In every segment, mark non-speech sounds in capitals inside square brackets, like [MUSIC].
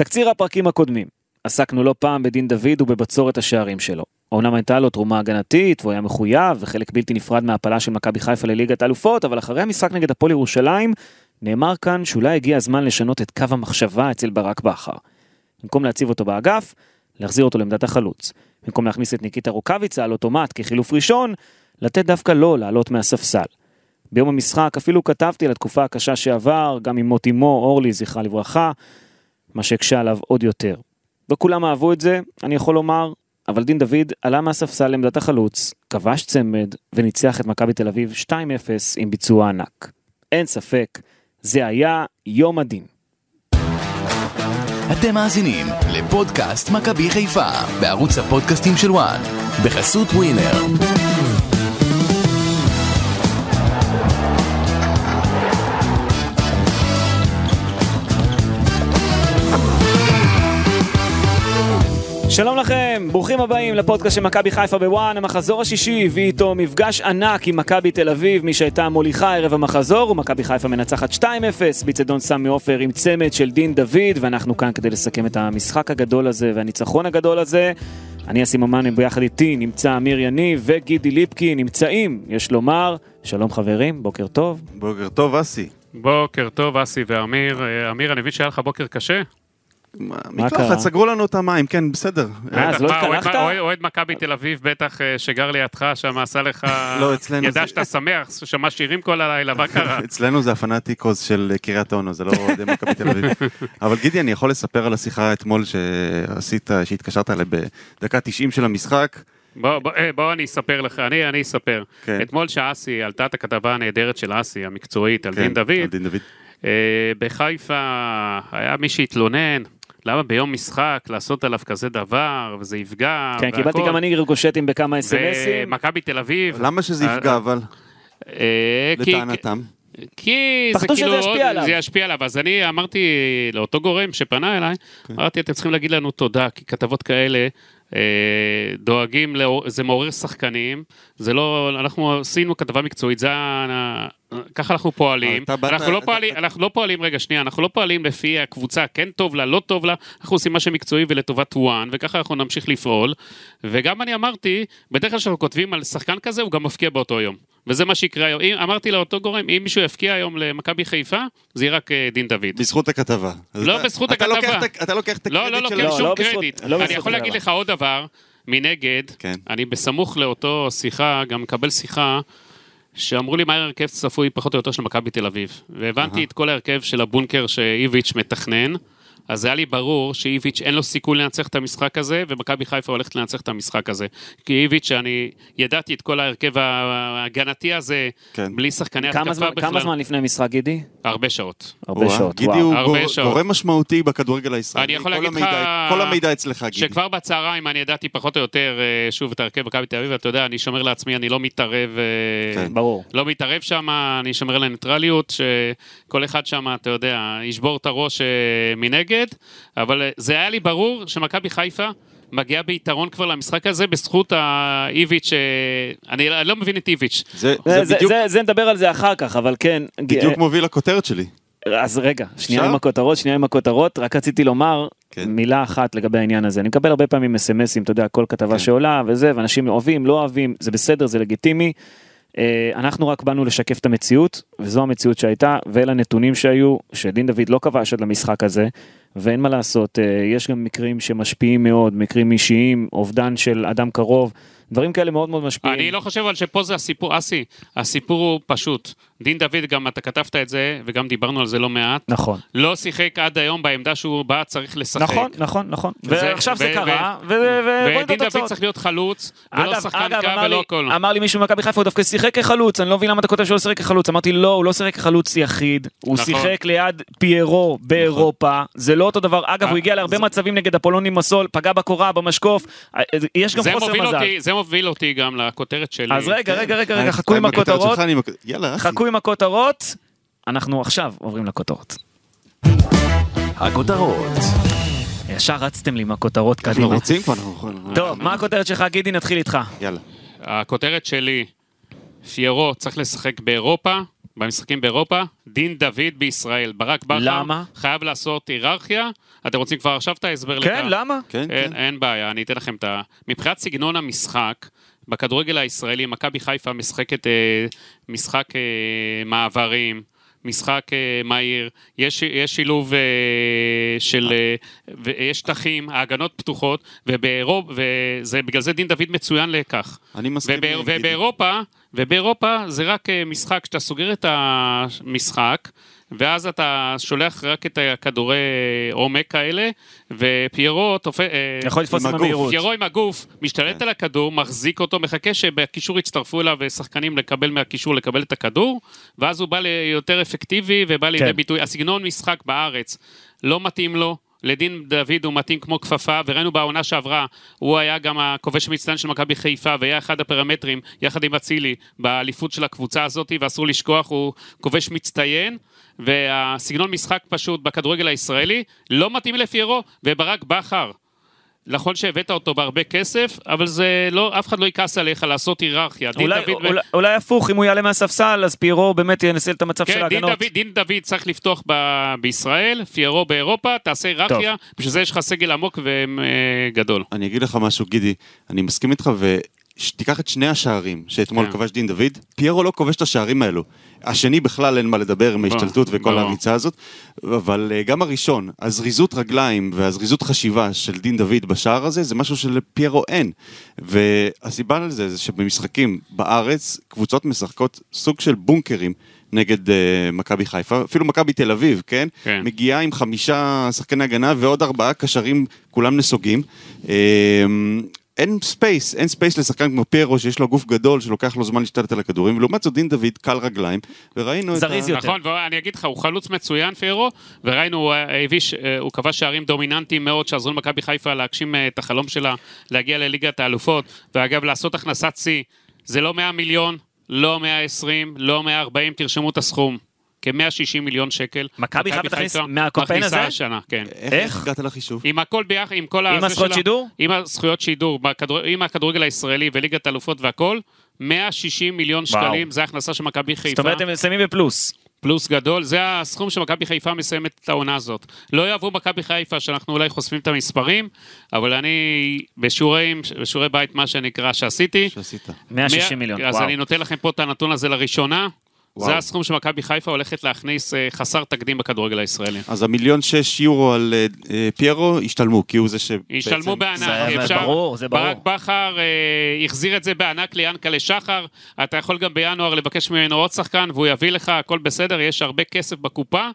תקציר הפרקים הקודמים. עסקנו לא פעם בדין דוד ובבצורת השערים שלו. אומנם הייתה לו תרומה הגנתית והוא היה מחויב וחלק בלתי נפרד מההפלה של מכבי חיפה לליגת האלופות, אבל אחרי המשחק נגד הפועל ירושלים, נאמר כאן שאולי הגיע הזמן לשנות את קו המחשבה אצל ברק בכר. במקום להציב אותו באגף, להחזיר אותו לעמדת החלוץ. במקום להכניס את ניקיטה רוקאביצה על אוטומט כחילוף ראשון, לתת דווקא לו לעלות מהספסל. ביום המשחק אפילו כתבתי על התקופה הקשה שעבר, גם עם מות אמו, אורלי, זכרה לברכה, מה שהקשה עליו עוד יותר. וכולם אהבו את זה, אני יכול לומר, אבל דין דוד עלה מהספסל לעמדת החלוץ, כבש צמד וניצח את מכבי תל אביב 2-0 עם ביצוע ענק. אין ספק, זה היה יום הדין. אתם מאזינים לפודקאסט מכבי חיפה בערוץ הפודקאסטים של וואן בחסות ווינר. שלום לכם, ברוכים הבאים לפודקאסט של מכבי חיפה בוואן, המחזור השישי הביא איתו מפגש ענק עם מכבי תל אביב, מי שהייתה מוליכה ערב המחזור, ומכבי חיפה מנצחת 2-0, ביצדון סמי עופר עם צמד של דין דוד, ואנחנו כאן כדי לסכם את המשחק הגדול הזה והניצחון הגדול הזה. אני אסים אמן ביחד איתי, נמצא אמיר יניב וגידי ליפקי, נמצאים, יש לומר, שלום חברים, בוקר טוב. בוקר טוב, אסי. בוקר טוב, אסי ואמיר. אה, אמיר, אני מבין שהיה לך בוקר קשה? מקלחת, קרה? סגרו לנו את המים, כן, בסדר. אה, אז לא התקלחת? אוהד- מכבי תל אביב בטח אה, שגר לידך שם, עשה לך... לא, אצלנו ידע שאתה שמח, שמע שירים כל הלילה, מה קרה? [LAUGHS] אצלנו זה הפנאטיקוס של קריית אונו, זה לא אוהדי מכבי תל אביב. [LAUGHS] אבל גידי, אני יכול לספר על השיחה אתמול שעשית, שהתקשרת אליי בדקה 90 של המשחק. בוא, בוא, אה, בוא אני אספר לך, אני, אני אספר. כן. אתמול שאסי, עלתה את הכתבה הנהדרת של אסי, המקצועית, על כן, דין על דוד, דין דוד. אה, בחיפה היה מי שהתלונן, למה ביום משחק לעשות עליו כזה דבר, וזה יפגע, כן, קיבלתי והכל. גם אני ריקושטים בכמה אס.אם.אסים. ומכבי תל אביב. למה שזה יפגע, אבל, אה, כי- לטענתם? כי זה פחדו שזה כאילו, ישפיע עוד- עליו. זה ישפיע עליו, אז אני אמרתי לאותו גורם שפנה אליי, כן. אמרתי אתם צריכים להגיד לנו תודה, כי כתבות כאלה אה, דואגים, לאור- זה מעורר שחקנים, זה לא, אנחנו עשינו כתבה מקצועית, זה ה... ככה אנחנו פועלים, אתה באת- אנחנו לא אתה- פועלים, אנחנו לא פועלים, רגע שנייה, אנחנו לא פועלים לפי הקבוצה, כן טוב לה, לא טוב לה, אנחנו עושים מה שמקצועי ולטובת וואן, וככה אנחנו נמשיך לפעול, וגם אני אמרתי, בדרך כלל כשאנחנו כותבים על שחקן כזה, הוא גם מפקיע באותו יום. וזה מה שיקרה היום. אם- אמרתי לאותו גורם, אם מישהו יפקיע היום למכבי חיפה, זה יהיה רק אה, דין דוד. בזכות הכתבה. לא אתה- בזכות אתה הכתבה. לוקח את ה- אתה לוקח את לא, לא, הקרדיט לא, של... כן, לא, שום לא בזכות- קרדיט. לא אני בזכות יכול להגיד. לך עוד דבר, מנגד, כן. אני בסמוך לאותו שיחה, גם מקבל שיחה, שאמרו לי מה ההרכב צפוי פחות או יותר של מכבי תל אביב. והבנתי את כל ההרכב של הבונקר שאיביץ' מתכנן. אז היה לי ברור שאיביץ' אין לו סיכוי לנצח את המשחק הזה, ומכבי חיפה הולכת לנצח את המשחק הזה. כי איביץ', אני ידעתי את כל ההרכב ההגנתי הזה, כן. בלי שחקני כמה התקפה זמן- בכלל. כמה זמן לפני המשחק, גידי? הרבה שעות. הרבה וואה, שעות, גידי וואו. הוא גור-. גורם משמעותי בכדורגל הישראלי. אני יכול להגיד לך... כל המידע אצלך, גידי. שכבר בצהריים אני ידעתי פחות או יותר, אה, שוב, את ההרכב מכבי תל אביב, ואתה יודע, אני שומר לעצמי, אני לא מתערב, אה, כן. ברור. לא מתערב שם, אני שומר על הניטרליות, שכל אחד שם, אתה יודע, ישבור את הראש אה, מנגד, אבל אה, זה היה לי ברור שמכבי חיפה מגיעה ביתרון כבר למשחק הזה, בזכות האיביץ', אה, אני אני לא מבין את איביץ'. זה זה- זה זה- בדיוק- זה- זה נדבר על זה אחר כך, אבל כן. בדיוק מוביל לכותרת שלי. אז רגע, שנייה? עם הכותרות, שנייה עם הכותרות, רק רציתי לומר כן. מילה אחת לגבי העניין הזה. אני מקבל הרבה פעמים אסמסים, אתה יודע, כל כתבה כן. שעולה וזה, ואנשים אוהבים, לא אוהבים, זה בסדר, זה לגיטימי. אה, אנחנו רק באנו לשקף את המציאות, וזו המציאות שהייתה, ואלה הנתונים שהיו, שדין דוד לא כבש עד למשחק הזה, ואין מה לעשות, אה, יש גם מקרים שמשפיעים מאוד, מקרים אישיים, אובדן של אדם קרוב, דברים כאלה מאוד מאוד משפיעים. אני לא חושב אבל שפה זה הסיפור, אסי, הסיפור הוא פשוט. דין דוד, גם אתה כתבת את זה, וגם דיברנו על זה לא מעט, נכון. לא שיחק עד היום בעמדה שהוא בא צריך לשחק. נכון, נכון, נכון. ועכשיו זה קרה, ורואים את ודין דוד התוצאות. צריך להיות חלוץ, ולא שחקן קו אמר לי, ולא הכל. אמר לי מישהו ממכבי חיפה, הוא דווקא שיחק כחלוץ, אני לא מבין למה אתה כותב שהוא לא שיחק כחלוץ. אמרתי, לא, הוא לא שיחק כחלוץ יחיד, הוא נכון. שיחק ליד פיירו באירופה, זה לא אותו דבר. אגב, הוא אה, הגיע להרבה מצבים נגד אפולונים מסול, פגע בקורה, במשקוף, אה, יש גם זה חוסר מוביל מזל. אותי, זה מוביל אותי גם לכותרת שלי. אז רגע, רגע, רגע, רגע, חכו עם הכותרות. חכו עם הכותרות, אנחנו עכשיו עוברים לכותרות. הכותרות ישר רצתם לי עם הכותרות אנחנו קדימה. רוצים כבר, אנחנו יכולים. טוב, מה הכותרת שלך, גידי? נתחיל איתך. יאללה. הכותרת שלי, פיירו צריך לשחק באירופה, במשחקים באירופה, דין דוד בישראל. ברק בכר למה? חייב לעשות היררכיה. אתם רוצים כבר עכשיו את ההסבר לכך? כן, למה? כן, כן. אין בעיה, אני אתן לכם את ה... מבחינת סגנון המשחק, בכדורגל הישראלי, מכבי חיפה משחקת אה, משחק אה, מעברים, משחק אה, מהיר, יש, יש שילוב אה, של... אה, ויש שטחים, ההגנות פתוחות, ובאירופ... ובגלל זה דין דוד מצוין לכך. אני מסכים. ובא. ובאירופה, ובאירופה זה רק אה, משחק שאתה סוגר את המשחק, ואז אתה שולח רק את הכדורי עומק כאלה, ופיירו תופ... אה, יכול לתפוס עם הגוף. המהירות. פיירו עם הגוף, משתלט כן. על הכדור, מחזיק אותו, מחכה שבקישור יצטרפו אליו שחקנים לקבל מהקישור, לקבל את הכדור, ואז הוא בא ליותר אפקטיבי ובא לידי כן. ביטוי. הסגנון משחק בארץ לא מתאים לו. לדין דוד הוא מתאים כמו כפפה, וראינו בעונה שעברה, הוא היה גם הכובש המצטיין של מכבי חיפה, והיה אחד הפרמטרים, יחד עם אצילי, באליפות של הקבוצה הזאת, ואסור לשכוח, הוא כובש מצטיין, והסגנון משחק פשוט בכדורגל הישראלי, לא מתאים לפיירו, וברק בכר. נכון שהבאת אותו בהרבה כסף, אבל זה לא, אף אחד לא יכעס עליך לעשות היררכיה. דין אולי, דוד- אולי, אולי הפוך, אם הוא יעלה מהספסל, אז פיירו באמת ינסה את המצב של כן, דין ההגנות. דוד, דין דוד צריך לפתוח ב, בישראל, פיירו באירופה, תעשה היררכיה, בשביל זה יש לך סגל עמוק וגדול. אני אגיד לך משהו, גידי, אני מסכים איתך, ושתיקח את שני השערים שאתמול כן. כבש דין דוד, פיירו לא כובש את השערים האלו. השני בכלל אין מה לדבר עם ההשתלטות וכל. הריצה הזאת, אבל אה, גם הראשון, הזריזות רגליים והזריזות חשיבה של דין דוד בשער הזה, זה משהו שלפיירו אין. והסיבה לזה זה שבמשחקים בארץ, קבוצות משחקות סוג של בונקרים. נגד uh, מכבי חיפה, אפילו מכבי תל אביב, כן? כן. מגיעה עם חמישה שחקני הגנה ועוד ארבעה קשרים, כולם נסוגים. אה, אין space, אין space לשחקן כמו פיירו שיש לו גוף גדול שלוקח לו זמן להשתלט על הכדורים, ולעומת זאת דין דויד קל רגליים, וראינו את זריז ה... יותר. נכון, ואני אגיד לך, הוא חלוץ מצוין, פיירו, וראינו, הוא הביא ש, הוא כבש שערים דומיננטיים מאוד, שעזרו למכבי חיפה להגשים אה, את החלום שלה להגיע לליגת האלופות, ואגב, לעשות הכנסת שיא, זה לא 100 מיליון, לא 120, לא 140, תרשמו את הסכום. כ-160 מיליון שקל. מכבי חיפה תכניס מהקמפיין הזה? מכניסה השנה, כן. איך? הגעת לחישוב? עם הכל ביחד, עם כל עם הזה הזכויות שידור? עם הזכויות שידור, עם הכדורגל הישראלי וליגת האלופות והכל, 160 מיליון שקלים, זה ההכנסה של מכבי זאת חיפה, אומרת, הם מסיימים בפלוס. פלוס גדול, זה הסכום שמכבי חיפה מסיימת את העונה הזאת. לא יאהבו מכבי חיפה שאנחנו אולי חושפים את המספרים, אבל אני בשיעורים, בשיעורי בית, מה שנקרא, שעשיתי, שעשית. 160 מאה- מיליון, אז וואו. אני נותן לכם פה את הנתון הזה לראשונה. וואו. זה הסכום שמכבי חיפה הולכת להכניס אה, חסר תקדים בכדורגל הישראלי. אז המיליון שש יורו על אה, אה, פיירו השתלמו, כי הוא זה ש... ישלמו בענק, זה אפשר, ברור, זה ברור. ברק בכר אה, החזיר את זה בענק ליענקלה שחר, אתה יכול גם בינואר לבקש ממנו עוד שחקן והוא יביא לך, הכל בסדר, יש הרבה כסף בקופה,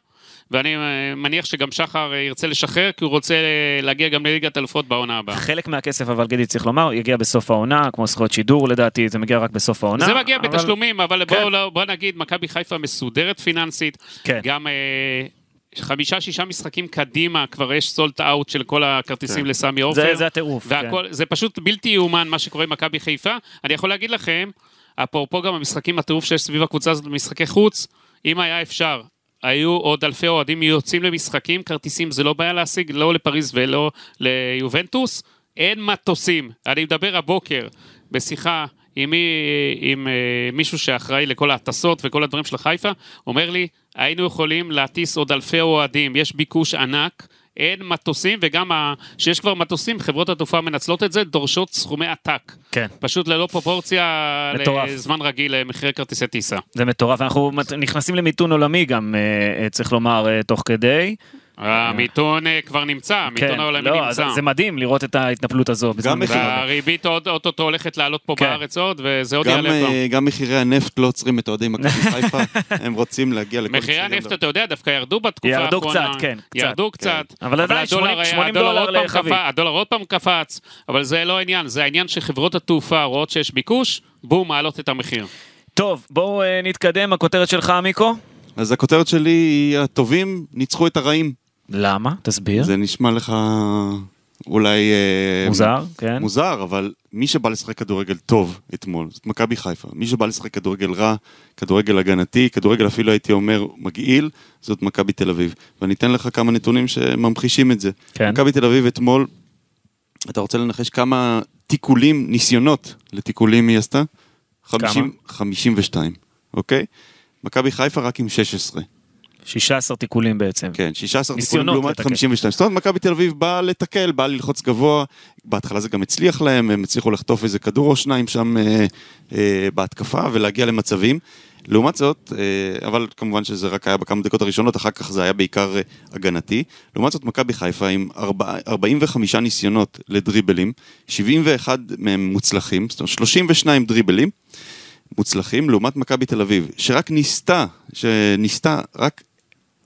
ואני אה, מניח שגם שחר אה, ירצה לשחרר, כי הוא רוצה אה, להגיע גם לליגת אלופות בעונה הבאה. חלק מהכסף, אבל גידי צריך לומר, יגיע בסוף העונה, כמו זכויות שידור לדעתי, זה מגיע רק בסוף העונה. זה מגיע אבל- בתשלומים, אבל כן. בואו לא- בוא נגיד, מכבי חיפה מסודרת פיננסית, כן. גם אה, חמישה, שישה משחקים קדימה, כבר יש סולט אאוט של כל הכרטיסים כן. לסמי עופר. זה- זה הטירוף, כן. והכל, זה פשוט בלתי יאומן מה שקורה עם מכבי חיפה. אני יכול להגיד לכם, אפרופו גם המשחקים, הטירוף שיש סביב הקבוצה הזאת במשחקי חוץ, אם היה אפשר, היו עוד אלפי אוהדים יוצאים למשחקים, כרטיסים זה לא בעיה להשיג, לא לפריז ולא ליובנטוס, אין מטוסים. אני מדבר הבוקר בשיחה עם, מי, עם אה, מישהו שאחראי לכל ההטסות וכל הדברים של חיפה, אומר לי, היינו יכולים להטיס עוד אלפי אוהדים, יש ביקוש ענק. אין מטוסים, וגם ה... שיש כבר מטוסים, חברות התעופה מנצלות את זה, דורשות סכומי עתק. כן. פשוט ללא פרופורציה מטורף. לזמן רגיל למחירי כרטיסי טיסה. זה מטורף, אנחנו נכנסים למיתון עולמי גם, אה, אה, צריך לומר, אה, תוך כדי. המיתון אה, כבר נמצא, המיתון כן, העולמי לא, נמצא. זה, מדהים לראות את ההתנפלות הזו. עוד אוטוטו הולכת לעלות פה כן. בארץ עוד, וזה עוד יעלה פה. אה, גם מחירי הנפט לא עוצרים את אוהדי מכבי [LAUGHS] חיפה, הם רוצים להגיע לכל מחירי. הנפט, אתה יודע, דווקא ירדו בתקופה ירדו האחרונה. קצת, כן. ירדו קצת. אבל עדיין הדולר 80 היה- 80 הדולר דולר עוד פעם לחבית. קפץ, הדולר עוד פעם קפץ, אבל זה לא העניין, זה העניין שחברות התעופה רואות שיש ביקוש, בום, מעלות את המחיר. טוב, בואו אה, נתקדם, הכותרת שלך, מיקו. אז הכותרת שלי היא הטובים ניצחו את הרעים. למה? תסביר. זה נשמע לך אולי... אה, מוזר, כן. מוזר, אבל מי שבא לשחק כדורגל טוב אתמול, זאת מכבי חיפה. מי שבא לשחק כדורגל רע, כדורגל הגנתי, כדורגל אפילו הייתי אומר מגעיל, זאת מכבי תל אביב. ואני אתן לך כמה נתונים שממחישים את זה. כן. מכבי תל אביב אתמול, אתה רוצה לנחש כמה תיקולים, ניסיונות לתיקולים היא עשתה? 50, 52, אוקיי? מכבי חיפה רק עם 16. 16 תיקולים בעצם. כן, 16 תיקולים לעומת לתקל. 52. זאת אומרת, מכבי תל אביב באה לתקל, באה ללחוץ גבוה, בהתחלה זה גם הצליח להם, הם הצליחו לחטוף איזה כדור או שניים שם אה, אה, בהתקפה ולהגיע למצבים. לעומת זאת, אה, אבל כמובן שזה רק היה בכמה דקות הראשונות, אחר כך זה היה בעיקר אה, הגנתי. לעומת זאת, מכבי חיפה עם 4, 45 ניסיונות לדריבלים, 71 מהם מוצלחים, זאת אומרת 32 דריבלים מוצלחים, לעומת מכבי תל אביב, שרק ניסתה, שניסתה רק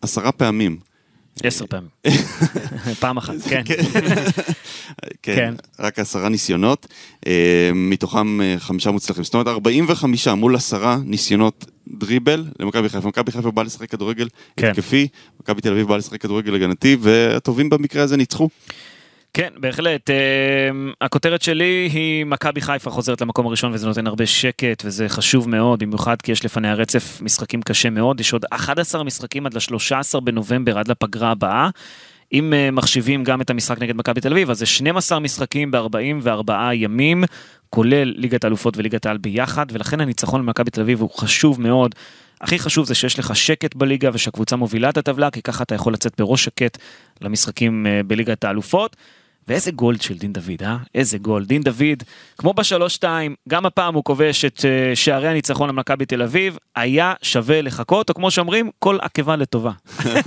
עשרה פעמים. עשר פעמים. [LAUGHS] פעם אחת, כן. [LAUGHS] כן, כן. רק עשרה ניסיונות, אה, מתוכם אה, חמישה מוצלחים. זאת אומרת, 45 מול עשרה ניסיונות דריבל למכבי חיפה. מכבי חיפה באה לשחק כדורגל כן. התקפי, מכבי תל אביב באה לשחק כדורגל הגנתי, והטובים במקרה הזה ניצחו. כן, בהחלט. אה, הכותרת שלי היא מכבי חיפה חוזרת למקום הראשון וזה נותן הרבה שקט וזה חשוב מאוד, במיוחד כי יש לפניה רצף משחקים קשה מאוד. יש עוד 11 משחקים עד ל-13 בנובמבר, עד לפגרה הבאה. אם אה, מחשיבים גם את המשחק נגד מכבי תל אביב, אז זה 12 משחקים ב-44 ימים, כולל ליגת האלופות וליגת העל ביחד, ולכן הניצחון במכבי תל אביב הוא חשוב מאוד. הכי חשוב זה שיש לך שקט בליגה ושהקבוצה מובילה את הטבלה, כי ככה אתה יכול לצאת בראש שקט למשחקים אה, בליגת האלופות. ואיזה גול של דין דוד, אה? איזה גול. דין דוד, כמו בשלוש-שתיים, גם הפעם הוא כובש את אה, שערי הניצחון למכבי תל אביב, היה שווה לחכות, או כמו שאומרים, כל עקבה לטובה.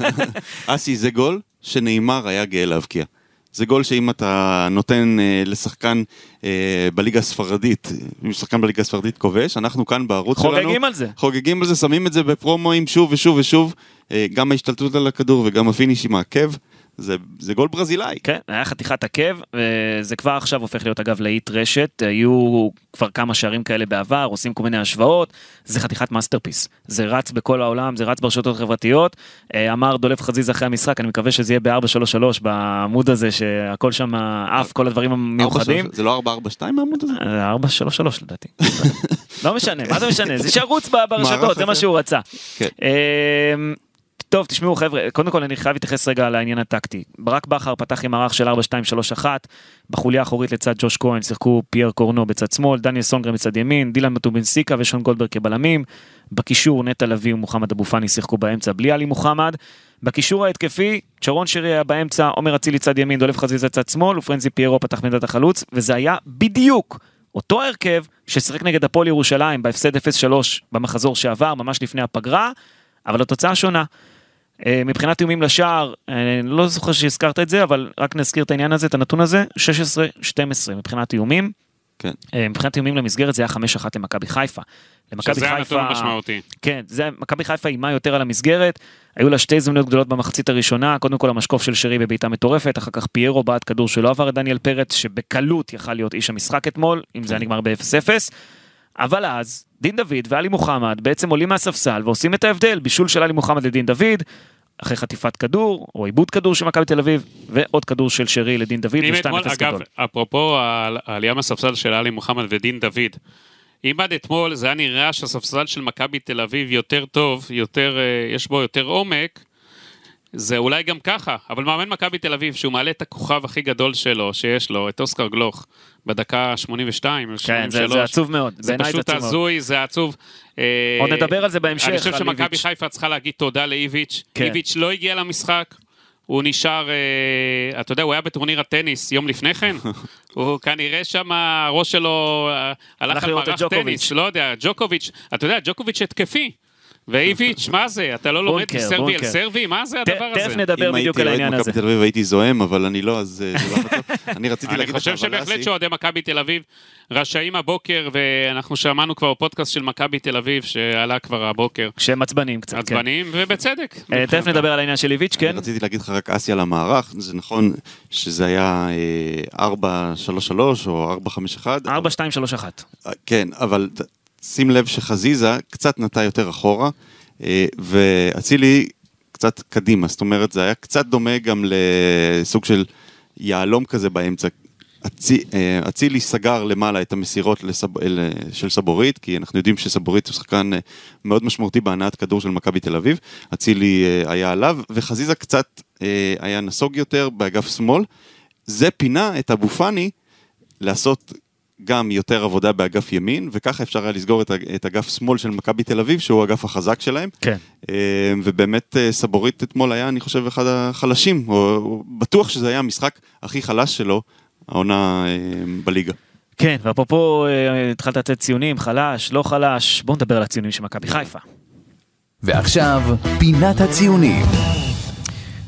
[LAUGHS] אסי, זה גול שנאמר היה גאה להבקיע. זה גול שאם אתה נותן אה, לשחקן אה, בליגה הספרדית, אם שחקן בליגה הספרדית כובש, אנחנו כאן בערוץ שלנו... חוגגים על זה. חוגגים על זה, שמים את זה ב פרומואים שוב ושוב ושוב. אה, גם ההשתלטות על הכדור וגם ה finish עם העקב. זה, זה גול ברזילאי. כן, היה חתיכת עקב, וזה כבר עכשיו הופך להיות אגב להיט רשת, היו כבר כמה שערים כאלה בעבר, עושים כל מיני השוואות, זה חתיכת masterpiece, זה רץ בכל העולם, זה רץ ברשתות החברתיות, אה, אמר דולב חזיזה אחרי המשחק, אני מקווה שזה יהיה ב-433 בעמוד הזה, שהכל שם עף, כל הדברים המיוחדים. זה לא 442 העמוד הזה? אה, 433 לדעתי. לא משנה, מה זה משנה? זה שירוץ ברשתות, זה מה. שהוא רצה. כן. טוב, תשמעו חבר'ה, קודם כל אני חייב להתייחס רגע לעניין הטקטי. ברק בכר פתח עם מערך של 4-2-3-1, בחוליה האחורית לצד ג'וש כהן שיחקו פייר קורנו בצד שמאל, דניאל סונגרן בצד ימין, דילן מטובינסיקה ושון גולדברג כבלמים, בקישור נטע לביא ומוחמד אבו פאני שיחקו באמצע בלי עלי מוחמד, בקישור ההתקפי, צ'רון שרי היה באמצע, עומר אצילי צד ימין, דולף חזיזה צד שמאל, ופרנזי פיירו פתח מעמדת החלוץ, וזה היה בדיוק אותו הרכב ששיחק נגד הפועל ירושלים בהפסד 0-3 במחזור שעבר, ממש לפני הפגרה, אבל התוצאה שונה. אה, מבחינת איומים לשער, אה, אני לא זוכר שהזכרת את זה, אבל רק נזכיר את העניין הזה, את הנתון הזה, 16-12 מבחינת איומים. כן. אה, מבחינת איומים למסגרת זה היה 5-1 למכבי חיפה. למכבי שזה הנתון המשמעותי. כן, זה, מכבי חיפה איימה יותר על המסגרת, היו לה שתי הזדמנויות גדולות במחצית הראשונה, קודם כל המשקוף של שרי בבעיטה מטורפת, אחר כך פיירו בעט כדור שלא עבר את דניאל פרץ, שבקלות יכל להיות איש המשחק אתמול, אם זה היה נגמר ב-0-0, אבל אז דין דוד ואלי מוחמד בעצם עולים מהספסל ועושים את ההבדל, בישול של עלי מוחמד לדין דוד, אחרי חטיפת כדור, או עיבוד כדור של מכבי תל אביב, ועוד כדור של שרי לדין דוד, אם ו-2-0 אתמול, אגב, גדול. אפרופו העל- העלייה מהספסל של עלי מוחמד ודין דוד, אם עד אתמול זה היה נראה שהספסל של מכבי תל אביב יותר טוב, יותר, אה, יש בו יותר עומק, זה אולי גם ככה, אבל מאמן מכבי תל אביב, שהוא מעלה את הכוכב הכי גדול שלו, שיש לו, את אוסקר גלוך, בדקה 82 או כן, זה, 83, זה עצוב מאוד, זה בעיניי פשוט עצוב מאוד. הזוי, זה עצוב. אה, עוד נדבר על זה בהמשך, אני חושב שמכבי. חיפה צריכה להגיד תודה לאיביץ'. כן. איביץ' לא הגיע למשחק, הוא נשאר, אה, אתה יודע, הוא היה בטורניר הטניס יום לפני כן. [LAUGHS] הוא כנראה שם, הראש שלו אה, הלך על מערך. טניס, לא יודע, ג'וקוביץ', אתה יודע, ג'וקוביץ' התקפי. ואיביץ', מה זה? אתה לא לומד בונקר, סרבי על. סרבי? מה זה הדבר תכף הזה? נדבר אם בדיוק הייתי על אוהד העניין הזה. מכבי תל אביב הייתי זועם, אבל אני לא, אז אה, זה לא המצב. [LAUGHS] אני רציתי אני להגיד לך, חושב אבל שבהחלט שאוהדי מכבי תל אביב רשאים הבוקר, ואנחנו שמענו כבר בפודקאסט של מכבי תל אביב, שעלה כבר הבוקר, שהם עצבניים קצת, כן. עצבניים, ובצדק. אה, תכף נדבר על העניין של איביץ', כן? אני רציתי להגיד לך רק אסי על המערך, זה נכון שזה היה אה, 4-3-3 או 4-5-1. 4, 2, 3, 1. כן, אבל שים לב שחזיזה קצת נטה יותר אחורה, אה, ואצילי קצת קדימה, זאת אומרת, זה היה קצת דומה גם לסוג של יהלום כזה באמצע. אצי- אה, אצילי סגר למעלה את המסירות לסב... אל- של סבורית, כי אנחנו יודעים שסבורית הוא שחקן אה, מאוד משמעותי בהנעת כדור של מכבי תל אביב. אצילי אה, היה עליו, וחזיזה קצת אה, היה נסוג יותר באגף שמאל. זה פינה את אבו פאני לעשות גם יותר עבודה באגף ימין, וככה אפשר היה לסגור את, את אגף שמאל של מכבי תל אביב, שהוא האגף החזק שלהם. כן. אה, ובאמת אה, סבורית אתמול היה, אני חושב, אחד החלשים, או, בטוח שזה היה המשחק הכי חלש שלו, העונה אה, בליגה. כן, ואפרופו, התחלת לתת ציונים, חלש, לא חלש, בואו נדבר על הציונים של מכבי חיפה. ועכשיו, פינת הציונים.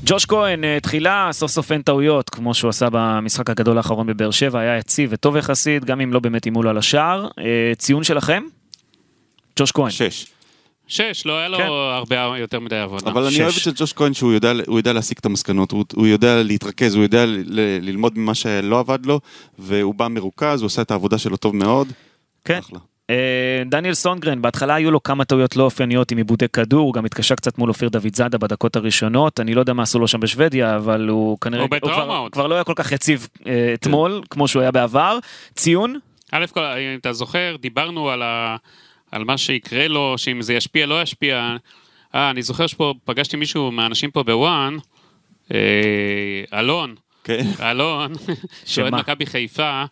ג'וש כהן, אה, תחילה, סוף סוף אין טעויות, כמו שהוא עשה במשחק הגדול האחרון בבאר שבע, היה יציב וטוב יחסית, גם אם לא באמת אימו לו על השער. אה, ציון שלכם? ג'וש כהן. שש. שש, לא היה לו כן. הרבה יותר מדי עבודה. אבל אני שש. אוהב את ג'וש כהן שהוא יודע, יודע להסיק את המסקנות, הוא, הוא יודע להתרכז, הוא יודע ל, ל, ללמוד ממה שלא עבד לו, והוא בא מרוכז, הוא עושה את העבודה שלו טוב מאוד. כן. אחלה. אה, דניאל סונגרן, בהתחלה היו לו כמה טעויות לא אופייניות עם עיבודי כדור, הוא גם התקשה קצת מול אופיר דוד זאדה בדקות הראשונות, אני לא יודע מה עשו לו שם בשוודיה, אבל הוא כנראה, הוא בטראומה כבר. כבר לא היה כל כך יציב אה, אתמול, כמו שהוא היה בעבר. ציון? א' כל, אם אתה זוכר, דיברנו על, ה... על מה שיקרה לו, שאם זה ישפיע, לא ישפיע. אה, אני זוכר שפה פגשתי מישהו מהאנשים פה בוואן, אה, אלון, כן. אלון, שאוהד? מכבי חיפה,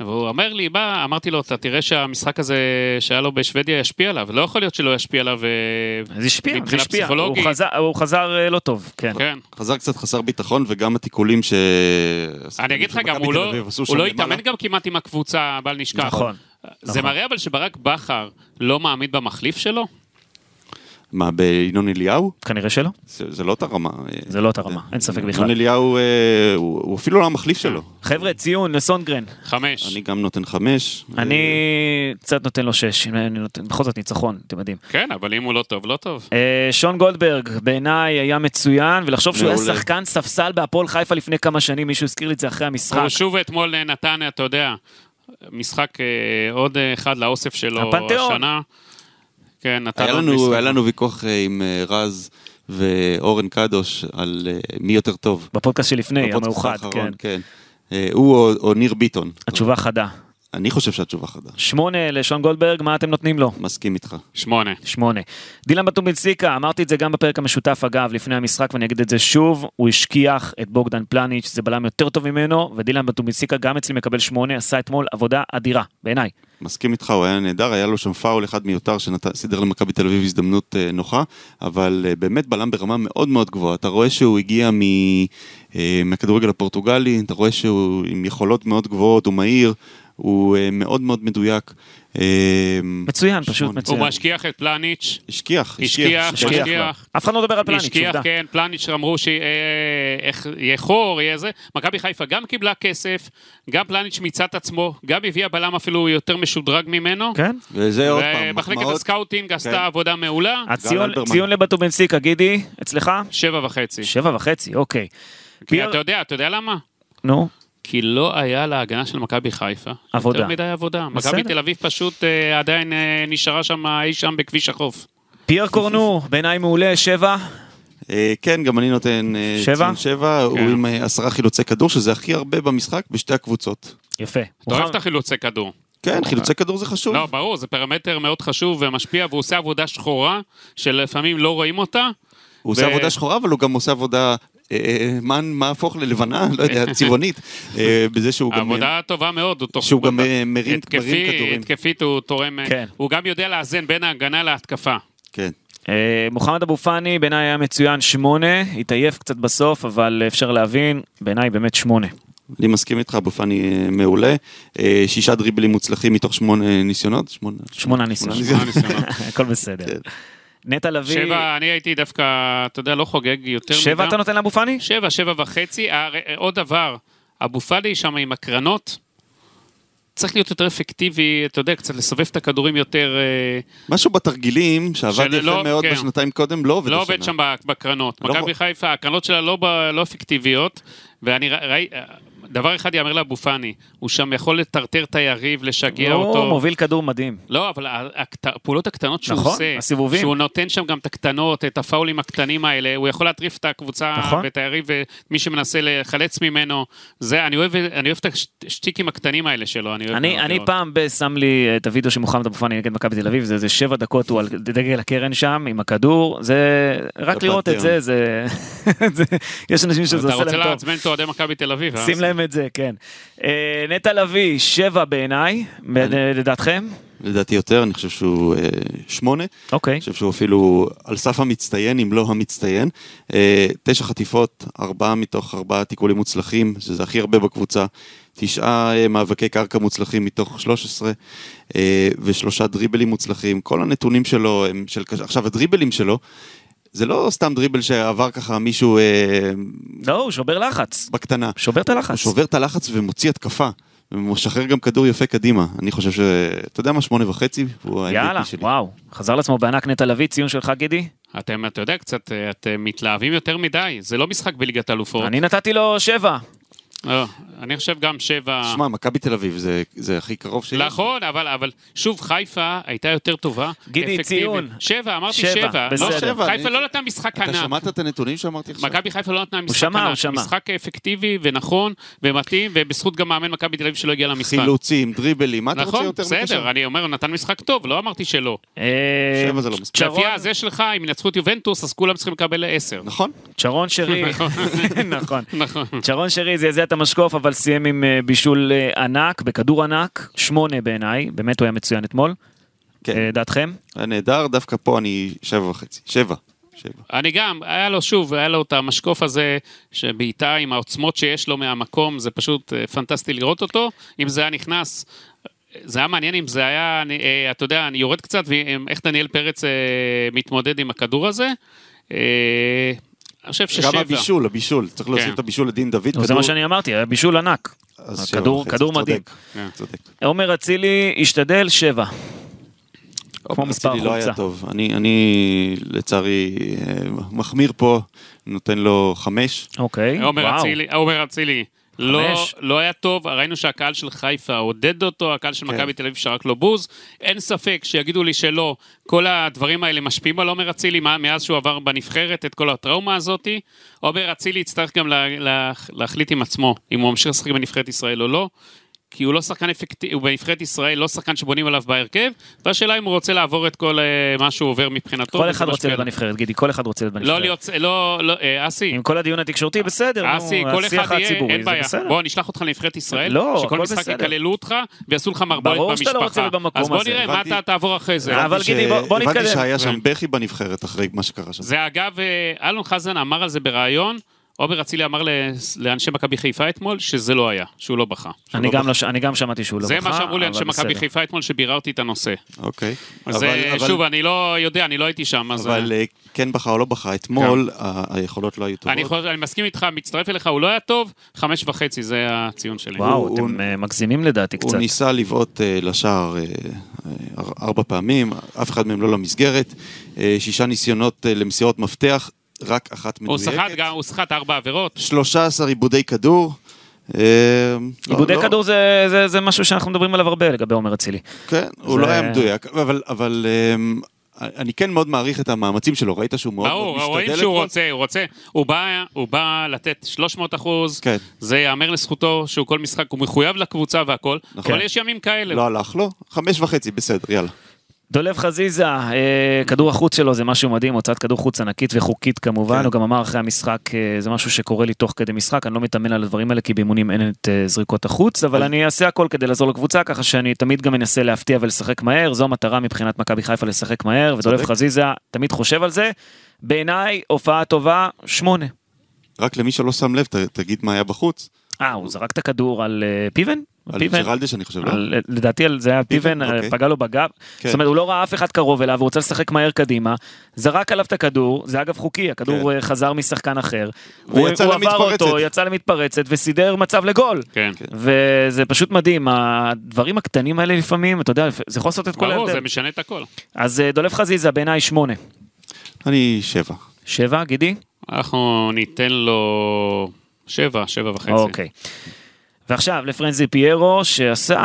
והוא אומר לי, בא, אמרתי לו, אתה תראה שהמשחק הזה שהיה לו בשוודיה ישפיע עליו, לא יכול להיות שלא ישפיע עליו. אה, זה השפיע, זה מבחינה השפיע, הוא פסיכולוגית. חזר, הוא חזר אה, לא טוב, כן. כן. חזר קצת חסר ביטחון, וגם התיקולים ש... אני אגיד לך גם, הוא לא, הוא לא. התאמן גם כמעט עם הקבוצה, בל נשכח. נכון. זה נכון. מראה אבל שברק בכר לא מאמין במחליף שלו? מה, בינון אליהו? כנראה שלא, זה, זה לא אותה רמה. זה לא אותה רמה, אין ספק בכלל. ינון אליהו, אה, הוא, הוא אפילו לא המחליף שלו. חבר'ה, ציון לסונגרן, חמש. אני גם נותן חמש. אני קצת נותן לו שש, אני נותן- בכל זאת ניצחון, אתם יודעים. כן, אבל אם הוא לא טוב, לא טוב. אה, שון גולדברג, בעיניי היה מצוין, ולחשוב שהוא היה. שחקן ספסל בהפועל חיפה לפני כמה שנים, מישהו הזכיר לי את זה אחרי המשחק. הוא שוב אתמול אה, נתן, אתה יודע, משחק אה, עוד אחד לאוסף שלו הפנתיאון. כן, נתן היה עוד לנו. היה לנו ויכוח אה, עם אה, רז ואורן קדוש על אה, מי יותר טוב. בפודקאסט שלפני, המאוחד, האחרון, כן. כן. הוא או, או ניר ביטון. התשובה חדה. אני חושב שהתשובה חדה. שמונה לשון גולדברג, מה אתם נותנים לו? מסכים איתך. שמונה. שמונה. דילן בטובינסיקה, אמרתי את זה גם בפרק המשותף אגב, לפני המשחק, ואני אגיד את זה שוב, הוא השכיח את בוגדן פלניץ', זה בלם יותר טוב ממנו, ודילן בטובינסיקה גם אצלי מקבל שמונה, עשה אתמול עבודה אדירה, בעיניי. מסכים איתך, הוא היה נהדר, היה לו שם פאול אחד מיותר שסידר למכבי תל אביב הזדמנות אה, נוחה, אבל אה, באמת בלם ברמה מאוד מאוד גבוהה. אתה רואה שהוא הגיע מ, אה, מהכדורגל הפורטוגלי, אתה רואה שהוא עם יכולות מאוד גבוהות, הוא מהיר, הוא אה, מאוד מאוד מדויק. אה, מצוין, פשוט. מצוין. הוא משכיח את פלניץ', השכיח, השכיח, השכיח. אף אחד לא מדבר על פלניץ', השכיח, עובדה. כן, פלניץ' אמרו שיהיה חור, יהיה זה. מכבי חיפה גם קיבלה כסף, גם פלניץ' מיצה את עצמו, גם הביאה בלם אפילו יותר משודרג ממנו. כן? וזה עוד פעם, ומחלקת מחמאות. הסקאוטינג כן. עשתה עבודה מעולה, הציון. ציון לבטובינסיקה, גידי, אצלך? שבע וחצי. שבע וחצי, אוקיי. כי פיר- אתה יודע, אתה יודע למה? נו, כי לא היה להגנה של מכבי חיפה. עבודה. יותר מדי עבודה. מכבי תל אביב פשוט אה, עדיין אה, נשארה שם אי שם בכביש החוף. פייר קורנו, בעיניי מעולה, שבע. אה, כן, גם אני נותן אה, שבע? ציון שבע, הוא כן. עם אה, עשרה חילוצי כדור, שזה הכי הרבה במשחק בשתי הקבוצות. יפה. אתה אוהב את החילוצי כדור. כן, חילוצי כדור זה חשוב. לא, ברור, זה פרמטר מאוד חשוב ומשפיע, והוא עושה עבודה שחורה, שלפעמים לא רואים אותה. הוא עושה ו- עבודה שחורה, אבל הוא גם עושה עבודה, מה מה הפוך ללבנה, לא יודע, [LAUGHS] צבעונית, אה, בזה שהוא גם... עבודה טובה מאוד. הוא תוך- שהוא גם, אה, מרים- כדורים. התקפית הוא תורם, אה, כן. הוא גם יודע לאזן בין ההגנה להתקפה. כן. אה, מוחמד אבו פאני בעיניי היה מצוין שמונה, התעייף קצת בסוף, אבל אפשר להבין, בעיניי באמת שמונה. אני מסכים איתך, אבו פאני אה, מעולה. אה, שישה דריבלים מוצלחים מתוך שמונה ניסיונות. שמונה, שמונה ניסיונות. שמונה ניסיונות. [LAUGHS] הכל בסדר. כן. נטע לביא, שבע, אני הייתי דווקא, אתה יודע, לא חוגג יותר שבע מדי. אתה נותן לאבו פאני? שבע, שבע וחצי. הר- עוד דבר, אבו פאדי שם עם הקרנות, צריך להיות יותר אפקטיבי, אתה יודע, קצת לסובב את הכדורים יותר, אה, משהו בתרגילים, שעבד יפה לא, מאוד כן. בשנתיים קודם, לא עובד לא השנה. עובד שם בקרנות. לא מכבי חיפה, הקרנות שלה לא לא אפקטיביות, ואני ראי... דבר אחד יאמר לאבו פאני, הוא שם יכול לטרטר את היריב, לשגע הוא אותו. מוביל כדור מדהים. לא, אבל הפעולות הקטנות שהוא נכון, עושה, הסיבובים. שהוא נותן שם גם את הקטנות, את הפאולים הקטנים האלה, הוא יכול להטריף את הקבוצה נכון. ואת היריב ומי שמנסה לחלץ ממנו. זה, אני אוהב, אני אוהב את השטיקים הקטנים האלה שלו, אני אוהב אני, אני לראות. פעם ב- שם לי את הוידאו של מוחמד אבו פאני נגד מכבי תל אביב, זה איזה שבע דקות הוא על דגל הקרן שם עם הכדור, זה רק זה לראות את זה. זה, [LAUGHS] זה- יש אנשים שזה אתה עושה רוצה להם טוב. לעצבן את אוהדי מכבי תל אביב, אה? שים להם, את זה, כן. אה, נטע לביא, שבע בעיניי, ב- לדעתכם? לדעתי יותר, אני חושב שהוא אה, שמונה. אוקיי. אני חושב שהוא אפילו על סף המצטיין, אם לא המצטיין. אה, תשע חטיפות, ארבעה מתוך ארבעה תיקולים מוצלחים, שזה הכי הרבה בקבוצה. תשעה אה, מאבקי קרקע מוצלחים מתוך 13, אה, ושלושה דריבלים מוצלחים. כל הנתונים שלו הם של... עכשיו, הדריבלים שלו, זה לא סתם דריבל שעבר ככה מישהו אה, לא, הוא שובר לחץ. בקטנה. שובר את הוא הלחץ. שובר את הלחץ ומוציא התקפה. ומשחרר גם כדור יפה קדימה. אני חושב ש... אתה יודע מה? שמונה וחצי? הוא יאללה, שלי. וואו. חזר לעצמו בענק נטע לביא, ציון שלך גידי? אתם, אתה יודע, קצת, אה, אתם מתלהבים יותר מדי, זה לא משחק בליגת האלופות. אני נתתי לו שבע. לא, אני חושב גם שבע... שמע, מכבי תל אביב זה, זה הכי קרוב שלי. נכון, אבל, אבל שוב, חיפה הייתה יותר טובה. גידי. ציון. שבע, אמרתי שבע, שבע. בסדר. לא, שבע, חיפה אני- לא נתנה משחק אתה ענק. שמעת את הנתונים שאמרתי עכשיו? מכבי חיפה לא נתנה משחק שמע, הוא ענק. שמע. משחק אפקטיבי ונכון ומתאים, ובזכות גם מאמן מכבי תל אביב שלא הגיע למשחק. חילוצים, דריבלים, מה אתה רוצה נכון, יותר בסדר, מקשר? אני אומר, הוא נתן משחק טוב, לא אמרתי שלא. אה, שבע זה לא מספיק. לפי הזה שלך, אם ינצחו את יובנטוס, אז כולם צריכים לקבל עשר. נכון? צ'רון שרי, נכון. [LAUGHS] נכון. נכון. צ'רון שרי זעזע את המשקוף, אבל סיים עם אה, בישול אה, ענק, בכדור ענק, שמונה בעיניי, באמת הוא היה מצוין אתמול. כן. אה, דעתכם? היה נהדר, דווקא פה אני שבע וחצי. שבע. שבע. אני גם, היה לו שוב, היה לו את המשקוף הזה, שבעיטה עם העוצמות שיש לו מהמקום, זה פשוט פנטסטי לראות אותו. אם זה היה נכנס, זה היה מעניין אם זה היה, אני, אתה יודע, אני יורד קצת, ואיך דניאל פרץ מתמודד עם הכדור הזה. אני חושב ששבע. גם הבישול, הבישול. צריך להוסיף כן. את הבישול לדין דוד. זה כדור- מה שאני אמרתי, היה בישול ענק. כדור צודק. מדהים. כן. צודק. עומר אצילי השתדל שבע. עומר מספר אצילי לא חולצה. היה טוב. אני, אני לצערי אה, מחמיר פה, נותן לו חמש. אוקיי, וואו. אצילי, עומר אצילי. לא. לא היה טוב, ראינו שהקהל של חיפה עודד אותו, הקהל של כן. מכבי תל אביב שרק לו בוז. אין ספק שיגידו לי שלא, כל הדברים האלה משפיעים על עומר אצילי מאז שהוא עבר בנבחרת, את כל הטראומה הזאתי. עומר אצילי יצטרך גם לה, לה, להחליט עם עצמו אם הוא ממשיך לשחק בנבחרת ישראל או לא. כי הוא לא שחקן אפקטיבי, הוא בנבחרת ישראל, לא שחקן שבונים עליו בהרכב, והשאלה אם הוא רוצה לעבור את כל אה, מה שהוא עובר מבחינתו. כל אחד רוצה להיות. בנבחרת, גידי, כל אחד רוצה להיות בנבחרת. לא להיות, לא, לא, אה, אסי, עם כל הדיון התקשורתי, בסדר, אסי, כל אחד יהיה, אין בעיה. בוא, נשלח אותך לנבחרת ישראל, לא, שכל משחק. יקללו אותך ויעשו לך מערבולת ברור שאתה לא רוצה במשפחה. להיות במקום אז בוא הזה. נראה מה אתה תעבור אחרי זה. אבל גידי, בוא- נתקדם. הבנתי שהיה שם. בכי בנבחרת אחרי מה שקרה שם. זה אגב, אה, אלון חזן אמר על זה בריאיון, עומר אצילי אמר לאנשי מכבי חיפה אתמול, שזה לא היה, שהוא לא בכה. אני לא גם בח- לא אני גם שמעתי שהוא לא זה בכה, מה שאמרו לי אנשי אבל מכבי. חיפה אתמול, שביררתי את הנושא. אוקיי. אז אבל- אה, אבל- שוב, אני לא יודע, אני לא הייתי שם, אז... אבל אה, אה, כן בכה או לא בכה, אתמול ה- היכולות לא היו טובות. אני חושב- אני מסכים איתך, מצטרף אליך, הוא לא היה טוב, חמש וחצי, זה הציון שלי. וואו, הוא- אתם אה, מגזימים לדעתי הוא קצת. ניסה לבעוט לשער ארבע פעמים, אף אחד מהם לא למסגרת. שישה ניסיונות למסירות מפתח, רק אחת הוא סחט מדויקת. גם, הוא סחט ארבע עבירות. 13 עיבודי כדור. אה, לא- עיבודי לא- כדור זה- זה זה משהו שאנחנו מדברים עליו הרבה לגבי עומר אצילי. כן, הוא לא היה מדויק, אבל, אמ, אני כן מאוד מעריך את המאמצים שלו, ראית שהוא מאוד מאוד ברור, משתדל רואים שהוא? רוצה, הוא רוצה, הוא בא, הוא בא לתת 300 אחוז, כן. זה ייאמר לזכותו שהוא כל משחק, הוא מחויב לקבוצה והכל, נכון. אבל יש ימים כאלה. לא הלך לו, חמש וחצי, בסדר, יאללה. דולב חזיזה, אה, כדור החוץ שלו זה משהו מדהים, הוצאת כדור חוץ ענקית וחוקית כמובן, כן. הוא גם אמר אחרי המשחק, אה, זה משהו שקורה לי תוך כדי משחק, אני לא מתאמן על הדברים האלה כי באימונים אין את אה, זריקות החוץ, אבל אני אעשה הכל כדי לעזור לקבוצה, ככה שאני תמיד גם אנסה להפתיע ולשחק מהר, זו המטרה מבחינת מכבי חיפה לשחק מהר, ודולב. חזיזה תמיד חושב על זה. בעיניי, הופעה טובה, שמונה. רק למי שלא שם לב, ת, תגיד מה היה בחוץ. אה, הוא זרק את הכדור על אה, פיבן? על? ג'רלדש, אני חושב, לא? על- לדעתי על- זה היה פיבן, אה, אוקיי. פגע לו בגב, כן. זאת אומרת הוא לא ראה אף אחד קרוב אליו, הוא רוצה לשחק מהר קדימה, זרק עליו את הכדור, זה אגב חוקי, הכדור כן. אה, חזר משחקן אחר, ויצא הוא עבר למתפרצת. אותו, יצא למתפרצת וסידר מצב לגול, כן. וזה פשוט מדהים, הדברים הקטנים האלה לפעמים, אתה יודע, זה יכול לעשות את כל ברור, זה ההבדל. משנה את הכל. אז אה, דולב חזיזה בעיניי שמונה. אני שבע. שבע, גידי? אנחנו ניתן לו שבע, שבע וחצי. אוקיי. ועכשיו לפרנזי פיירו שעשה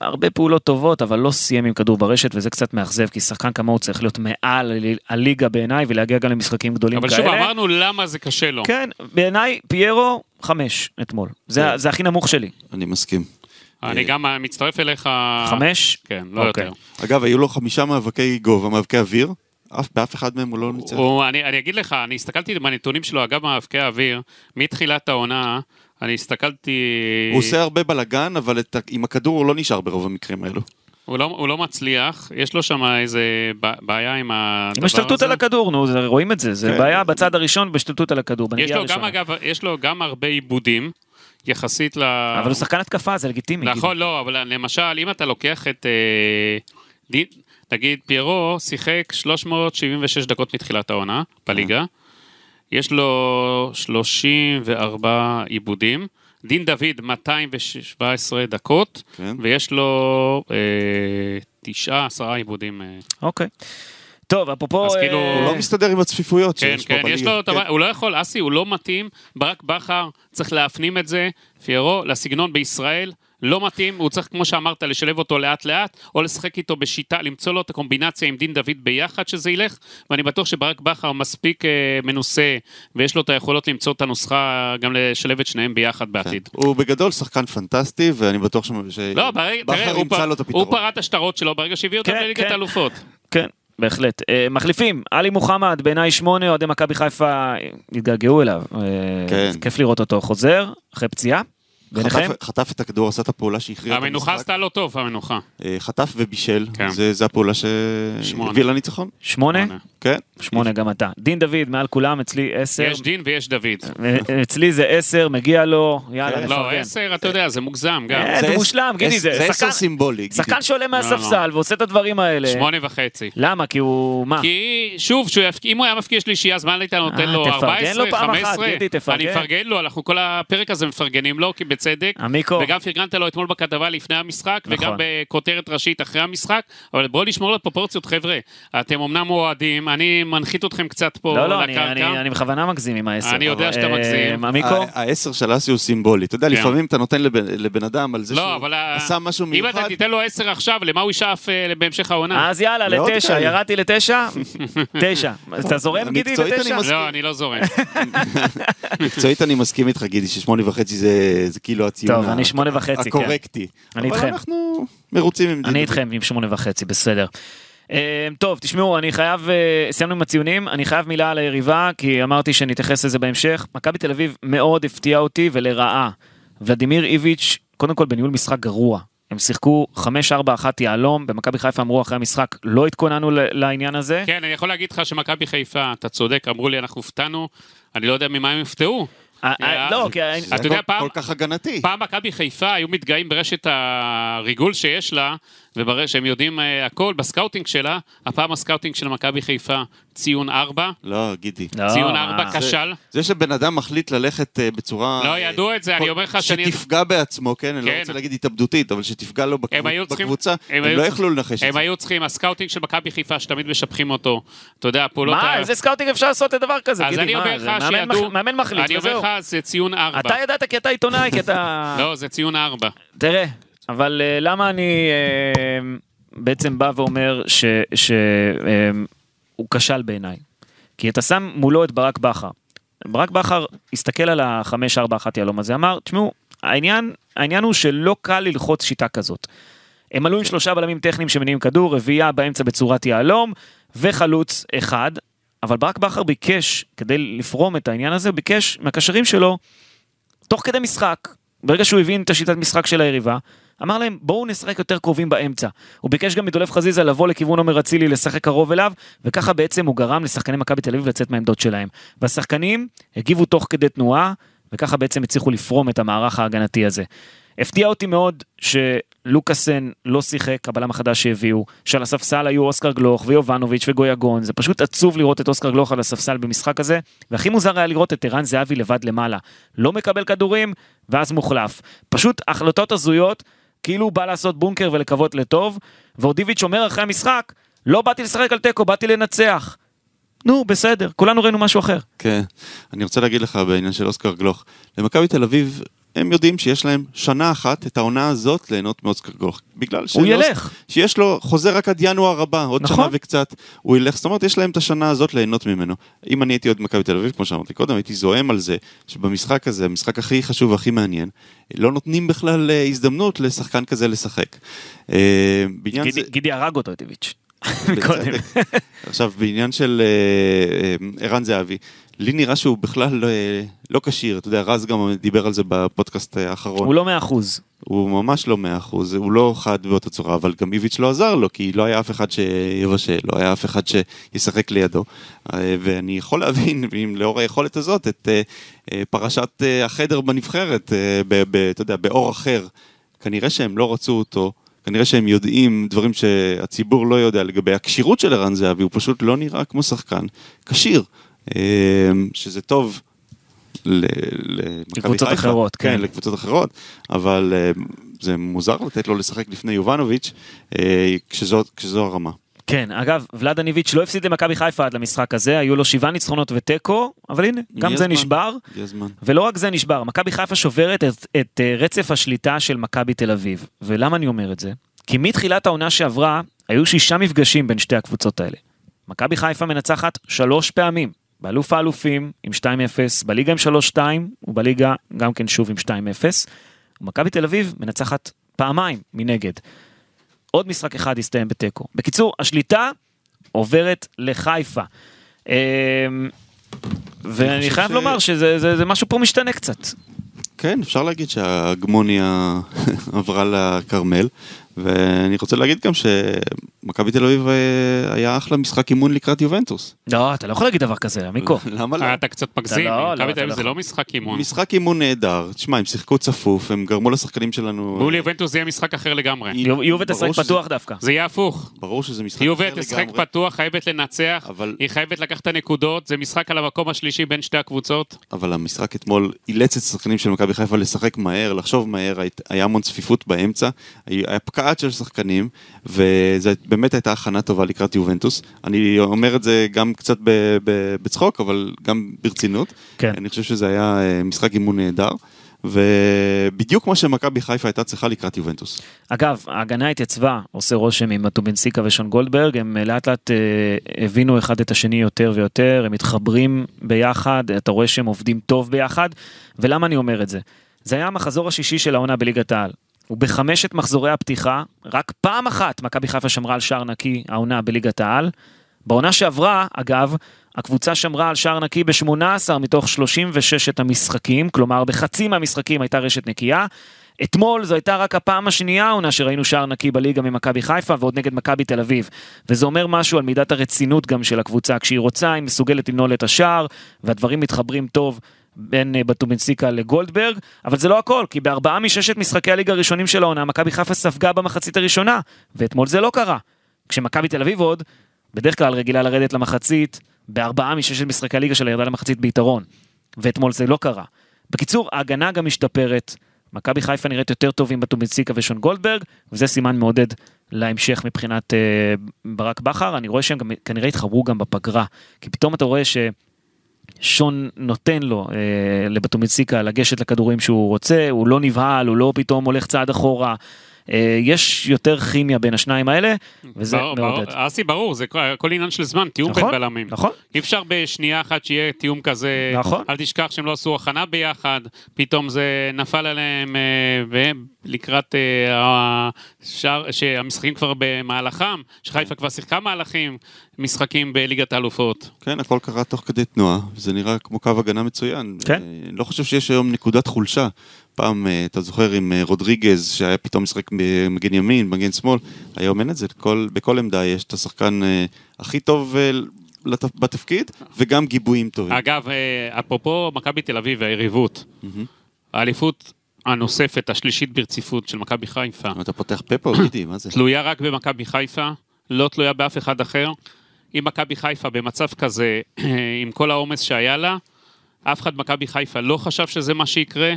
הרבה פעולות טובות אבל לא סיים עם כדור ברשת וזה קצת מאכזב כי שחקן כמוהו צריך להיות מעל הלי- הליגה בעיניי ולהגיע גם למשחקים גדולים אבל כאלה. שוב, אמרנו למה זה קשה לו. כן, בעיניי פיירו חמש אתמול. זה, כן. זה הכי נמוך שלי. אני מסכים. אני גם מצטרף אליך... חמש? כן, לא אוקיי. יותר. אגב, היו לו חמישה מאבקי גובה, מאבקי אוויר. אף, באף אחד מהם הוא לא ניצח. הוא, אני, אני אגיד לך, אני הסתכלתי בנתונים שלו, אגב, מאבקי האוויר, מתחילת העונה, אני הסתכלתי... הוא עושה הרבה בלאגן, אבל את, עם הכדור הוא לא נשאר ברוב המקרים האלו. הוא לא, הוא לא מצליח, יש לו שם איזה בעיה עם הדבר הזה. עם השתלטות על הכדור, נו, זה- רואים את זה, זה כן. בעיה בצד הראשון בהשתלטות על הכדור, יש בנגיעה לו גם. אגב, יש לו גם הרבה עיבודים, יחסית ל... אבל הוא שחקן התקפה, זה לגיטימי. נכון, לא, אבל למשל, אם אתה לוקח את... אה, נגיד, פיירו שיחק 376 דקות מתחילת העונה בליגה, יש לו 34 עיבודים, דין דוד 217 דקות, כן. ויש לו אה, תשעה, עשרה עיבודים. אה. אוקיי. טוב, אפרופו... אז כאילו- אה, הוא לא מסתדר עם הצפיפויות כן, שיש פה כן, בליגה. יש לו, כן. הוא לא יכול, אסי, הוא לא מתאים, ברק בכר צריך להפנים את זה, פיירו, לסגנון בישראל, לא מתאים, הוא צריך, כמו שאמרת, לשלב אותו לאט לאט, או לשחק איתו בשיטה, למצוא לו את הקומבינציה עם דין דוד ביחד שזה ילך, ואני בטוח שברק בכר מספיק אה, מנוסה, ויש לו את היכולות למצוא את הנוסחה, גם לשלב את שניהם ביחד כן. בעתיד. הוא בגדול שחקן פנטסטי, ואני בטוח ש- לא, ברגע, תראה, שבכר הוא ימצא לו את הוא הפתרון. פרט השטרות שלו ברגע שהביא אותם כן, לליגת כן. האלופות. כן, בהחלט. אה, מחליפים, עלי מוחמד, בעיניי שמונה, אוהדי מכבי חיפה התגעגעו אליו. אה, כן. כיף לראות אותו חוזר, אחרי פציעה. ביניכם? חטף- חטף את הכדור, עשה את הפעולה שהכריעה את המנוחה המשחק. עשתה לו טוב, המנוחה. אה, חטף ובישל, כן. זה זה הפעולה שמונה. שהביא לניצחון. שמונה? שמונה. כן. שמונה גם אתה. דין דוד מעל כולם, אצלי עשר. יש דין ויש דוד. אצלי זה עשר, מגיע לו, יאללה, כן. לא, נפרגן. עשר, אתה יודע, זה מוגזם גם. אה, זה מושלם, גידי, זה עשר סימבולי. שחקן שעולה לא. מהספסל ועושה את הדברים האלה. שמונה וחצי. למה? כי הוא... מה? כי שוב, אם הוא היה מפקיע שלישייה, אז מה היית נותן אה, לו תפרגן 14, לו פעם אחת, 15? גידי, תפרגן. אני מפרגן לו, אנחנו כל הפרק הזה מפרגנים לו, כי בצדק. עמיקו. וגם פרגנת לו אתמול בכתבה לפני המשחק, נכון. וגם בכותרת ראשית אחרי המשחק, אבל בואו נשמור על פרופורציות, חבר'ה. אתם אמנם אוהדים, אני מנחית אתכם קצת פה לא, לא, אני- לקרקע. אני אני בכוונה מגזים עם העשר. אני יודע שאתה אה, מגזים. עמיקו? ה- העשר של אסי הוא סימבולי. אתה יודע, כן. לפעמים אתה נותן לבן- לבן אדם על זה לא, שהוא אבל עשה משהו אם מיוחד. אתה תיתן לו עשר עכשיו, למה הוא ישאף אה, בהמשך העונה? אז יאללה, לתשע. ירדתי לתשע, [LAUGHS] תשע. אתה זורם גידי לתשע? מסכים. לא, אני לא זורם. [LAUGHS] מקצועית אני מסכים איתך, גידי, ששמונה וחצי זה זה כאילו הציון טוב, ה- אני שמונה וחצי, כן. הקורקטי. אני אבל איתכם. אנחנו מרוצים עם אני איתכם עם שמונה וחצי, בסדר. אה, טוב, תשמעו, אני חייב, אה, סיימנו עם הציונים, אני חייב מילה על היריבה, כי אמרתי שנתייחס לזה בהמשך. מכבי תל אביב מאוד הפתיעה אותי ולרעה. ולדימיר איביץ', קודם כל בניהול משחק גרוע. הם שיחקו 5-4-1 יהלום, במכבי חיפה אמרו אחרי המשחק, לא התכוננו לעניין הזה. כן, אני יכול להגיד לך שמכבי חיפה, אתה צודק, אמרו לי, אנחנו הופתענו, אני לא יודע ממה הם יופתעו. אה, אה, לא, כי... אתה יודע, פעם- כל כך הגנתי. פעם מכבי חיפה היו מתגאים ברשת הריגול שיש לה, ושהם יודעים אה, הכל, בסקאוטינג שלה, הפעם הסקאוטינג של מכבי חיפה, ציון 4, לא, גידי. לא, ציון מה? 4 כשל. זה שבן אדם מחליט ללכת אה, בצורה... לא, אה, ידעו את זה, אני אומר לך שאני- שתפגע בעצמו, כן? אני לא כן. רוצה להגיד התאבדותית, אבל שתפגע לו הם היו בקבוצ- צריכים- בקבוצה, הם היו לא צריכים- יכלו לנחש את הם זה. היו צריכים, הסקאוטינג של מכבי חיפה, שתמיד משבחים אותו, אתה יודע, הפעולות... מה, ה- איזה סקאוטינג אפשר לעשות לדבר כזה? אז גידי, אני מה, אומר זה לך מאמן שידעו... מח- מאמן מחליט, אני אומר וזהו. לך, זה ציון 4. אתה ידעת כי אתה עיתונאי, כי אתה... לא, זה ציון 4. תראה, אבל אה, למה אני אה, בעצם בא ואומר שהוא כשל בעיניי? כי אתה שם מולו את ברק בכר. ברק בכר הסתכל על ה-5-4-1 יהלום הזה, אמר, תשמעו, העניין, העניין הוא שלא קל ללחוץ שיטה כזאת. הם עלו עם שלושה בלמים טכניים שמניעים כדור, רביעייה באמצע בצורת יהלום, וחלוץ אחד, אבל ברק בכר ביקש, כדי לפרום את העניין הזה, ביקש מהקשרים שלו תוך כדי משחק, ברגע שהוא הבין את השיטת משחק של היריבה, אמר להם בואו נשחק יותר קרובים באמצע. הוא ביקש גם מדולב חזיזה לבוא לכיוון עומר אצילי לשחק קרוב אליו, וככה בעצם הוא גרם לשחקני מכבי תל אביב לצאת מהעמדות שלהם. והשחקנים הגיבו תוך כדי תנועה, וככה בעצם הצליחו לפרום את המערך ההגנתי הזה. הפתיע אותי מאוד שלוקאסן לא שיחק, הבלם החדש שהביאו, שעל הספסל היו אוסקר גלוך ויובנוביץ' וגויגון, זה פשוט עצוב לראות את אוסקר גלוך על הספסל במשחק הזה, והכי מוזר היה לראות את ערן זהבי לבד למעלה. לא מקבל כדורים, ואז מוחלף. פשוט החלטות הזויות, כאילו הוא בא לעשות בונקר ולקוות לטוב, ואודיביץ' אומר אחרי המשחק, לא באתי לשחק על תיקו, באתי לנצח. נו, בסדר, כולנו ראינו משהו אחר. כן. אני רוצה להגיד לך בעניין של אוסקר גלוך. למכבי תל אביב, הם יודעים שיש להם שנה אחת את העונה הזאת ליהנות מאוסקר גלוך. בגלל הוא ילך. שיש לו חוזה רק עד ינואר הבא, עוד נכון. שנה וקצת, הוא ילך, זאת אומרת, יש להם את השנה הזאת ליהנות ממנו. אם אני הייתי עוד מכבי תל אביב, כמו שאמרתי קודם, הייתי זועם על זה, שבמשחק הזה, המשחק הכי חשוב והכי מעניין, לא נותנים בכלל אה, הזדמנות לשחקן כזה לשחק. אה, בעניין זה... גידי, גידי הרג אותו. בצדק. עכשיו, בעניין של אה, ערן זהבי, לי נראה שהוא בכלל לא, אה, לא כשיר, אתה יודע, רז גם דיבר על זה בפודקאסט האחרון. הוא לא מאה אחוז. הוא ממש לא מאה אחוז, הוא לא חד באותה צורה, אבל גם איביץ' לא עזר לו, כי לא היה אף אחד שיבשל, לא היה אף אחד שישחק לידו. אה, ואני יכול להבין, [LAUGHS] אם לאור היכולת הזאת, את אה, אה, פרשת אה, החדר בנבחרת, אה, ב- ב- אתה יודע, באור אחר. כנראה שהם לא רצו אותו, כנראה שהם יודעים דברים שהציבור לא יודע לגבי הכשירות של ערן זהבי, הוא פשוט לא נראה כמו שחקן כשיר, אה, שזה טוב. לקבוצות. אחרות, כן. לקבוצות אחרות, אבל אה, זה מוזר לתת לו לשחק לפני יובנוביץ', אה, כשזו, כשזו הרמה. כן, אגב, ולאדן איביץ' לא הפסיד למכבי חיפה עד למשחק הזה, היו לו שבעה ניצחונות ותיקו, אבל הנה, גם זה הזמן. נשבר. ולא רק זה נשבר, מכבי חיפה שוברת את, את אה, רצף השליטה של מכבי תל אביב. ולמה אני אומר את זה? כי מתחילת העונה שעברה, היו שישה מפגשים בין שתי הקבוצות האלה. מכבי חיפה מנצחת שלוש פעמים, באלוף האלופים עם 2-0, בליגה עם 3-2, ובליגה גם כן שוב עם 2-0. ומכבי תל אביב מנצחת פעמיים מנגד. עוד משחק אחד הסתיים בתיקו. בקיצור, השליטה עוברת לחיפה. אמ, ואני חייב ש- לומר שזה זה, זה משהו פה משתנה קצת. כן, אפשר להגיד שההגמוניה [LAUGHS] עברה לכרמל, ואני רוצה להגיד גם שמכבי תל אביב אה, היה אחלה משחק אימון לקראת יובנטוס. לא, אתה לא יכול להגיד דבר כזה, עמיקו. [LAUGHS] למה לא? אה, אתה קצת מגזים, לא, לא, מכבי אתה תל אביב לא זה. לא משחק אימון. משחק אימון נהדר, תשמע, הם שיחקו צפוף, הם גרמו לשחקנים שלנו... מול יובנטוס זה יהיה משחק אחר לגמרי. יו- יובה תשחק פתוח דווקא. זה יהיה הפוך. ברור שזה משחק אחר יובה לגמרי. תשחק פתוח, חייבת לנצח, אבל- היא חייבת לקחת את הנקודות, זה משחק על המקום השלישי בין שתי הקבוצות. אבל המשחק אתמול אילץ את השחקנים של מכבי חיפה לשחק מהר, לחשוב מהר, היה המון צפיפות באמצע, היה היה פקעת של שחקנים, וזו באמת הייתה הכנה טובה לקראת יובנטוס. אני אומר את זה גם קצת ב- ב- בצחוק, אבל גם ברצינות. כן. אני חושב שזה היה אה, משחק אימון נהדר, ובדיוק כמו שמכבי חיפה הייתה צריכה לקראת יובנטוס. אגב, ההגנה התייצבה, עושה רושם עם מטובינסיקה ושון גולדברג, הם אה, לאט לאט אה, הבינו אחד את השני יותר ויותר, הם מתחברים ביחד, אתה רואה שהם עובדים טוב ביחד, ולמה אני אומר את זה? זה היה המחזור השישי של העונה בליגת העל. ובחמשת מחזורי הפתיחה, רק פעם אחת מכבי חיפה שמרה על שער נקי העונה בליגת העל. בעונה שעברה, אגב, הקבוצה שמרה על שער נקי ב-18 מתוך 36 המשחקים, כלומר בחצי מהמשחקים הייתה רשת נקייה. אתמול זו הייתה רק הפעם השנייה העונה שראינו שער נקי בליגה ממכבי חיפה ועוד נגד מכבי תל אביב. וזה אומר משהו על מידת הרצינות גם של הקבוצה. כשהיא רוצה, היא מסוגלת לנעול את השער, והדברים מתחברים טוב בין אה, בטובינסיקה לגולדברג, אבל זה לא הכל, כי בארבעה מששת משחקי הליגה הראשונים של העונה, מכבי חיפה ספגה במחצית הראשונה, ואתמול זה לא קרה. כשמכבי תל אביב עוד, בדרך כלל רגילה לרדת למחצית, בארבעה מששת משחקי הליגה שלה ירדה למחצית ביתרון, ואתמול זה לא קרה. בקיצור, ההגנה גם משתפרת, מכבי חיפה נראית יותר טוב עם בטובינסיקה ושון גולדברג, וזה סימן מעודד להמשך מבחינת אה, ברק בכר, אני רואה שהם גם כנראה התחברו גם בפגרה, כי פתאום אתה רואה ש... שון נותן לו אה, לבטומיציקה לגשת לכדורים שהוא רוצה, הוא לא נבהל, הוא לא פתאום הולך צעד אחורה. אה, יש יותר כימיה בין השניים האלה, וזה ברור, מעודד. ברור, אסי, ברור, זה כל- עניין של זמן, תיאום בין נכון, בלמים. נכון. אי אפשר בשנייה אחת שיהיה תיאום כזה, נכון. אל תשכח שהם לא עשו הכנה ביחד, פתאום זה נפל עליהם, אה, לקראת אה, השאר, שהמשחקים כבר במהלכם, שחיפה כבר שיחקה מהלכים, משחקים בליגת האלופות. כן, הכל קרה תוך כדי תנועה, זה נראה כמו קו הגנה מצוין. כן. אה, אני לא חושב שיש היום נקודת חולשה. פעם, אה, אתה זוכר, עם אה, רודריגז, שהיה פתאום משחק מגן ימין, מגן שמאל, היום אין את זה, כל, בכל עמדה יש את השחקן אה, הכי טוב אה. בתפקיד, וגם גיבויים טובים. אגב, אה, אפרופו מכבי תל אביב והיריבות, האליפות הנוספת, השלישית ברציפות של מכבי חיפה, אתה פותח פה פה, גידי, מה זה? תלויה רק במכבי חיפה, לא תלויה באף אחד אחר. אם מכבי חיפה במצב כזה, [CLEARS THROAT] עם כל העומס שהיה לה, אף אחד במכבי חיפה לא חשב שזה מה שיקרה.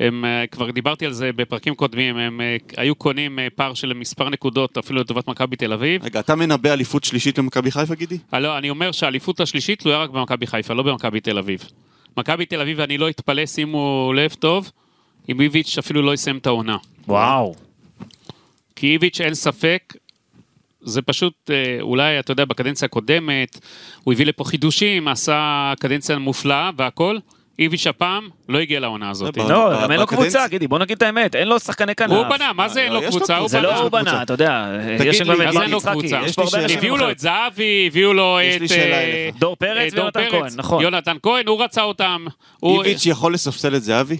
הם, אה, כבר דיברתי על זה בפרקים קודמים, הם אה, היו קונים אה, פער של מספר נקודות אפילו לטובת מכבי תל אביב. רגע, אתה מנבא אליפות שלישית למכבי חיפה, גידי? לא, אני אומר שהאליפות השלישית תלויה רק במכבי חיפה, לא במכבי תל אביב. מכבי תל אביב, אני לא אתפלא, שימו לב טוב, אם איביץ' אפילו לא יסיים את העונה. וואו. כי איביץ' אין ספק, זה פשוט, אה, אולי, אתה יודע, בקדנציה הקודמת, הוא הביא לפה חידושים, עשה קדנציה מופלאה והכל. איביץ' הפעם לא הגיע לעונה הזאת. זה ברור. לא, גם אין לו קבוצה, גידי, בוא נגיד את האמת, אין לו שחקני כנף. הוא בנה, מה זה אין לו יש לו קבוצה? הוא. זה לא. הוא. בנה, אתה יודע, תגיד יש לי, אז אין לו קבוצה. הביאו לו. את זהבי, הביאו לו את... אה. דור פרץ אה, דור ויונתן פרץ. כהן, נכון. יונתן כהן, הוא רצה אותם. איביץ' יכול לספסל את זהבי?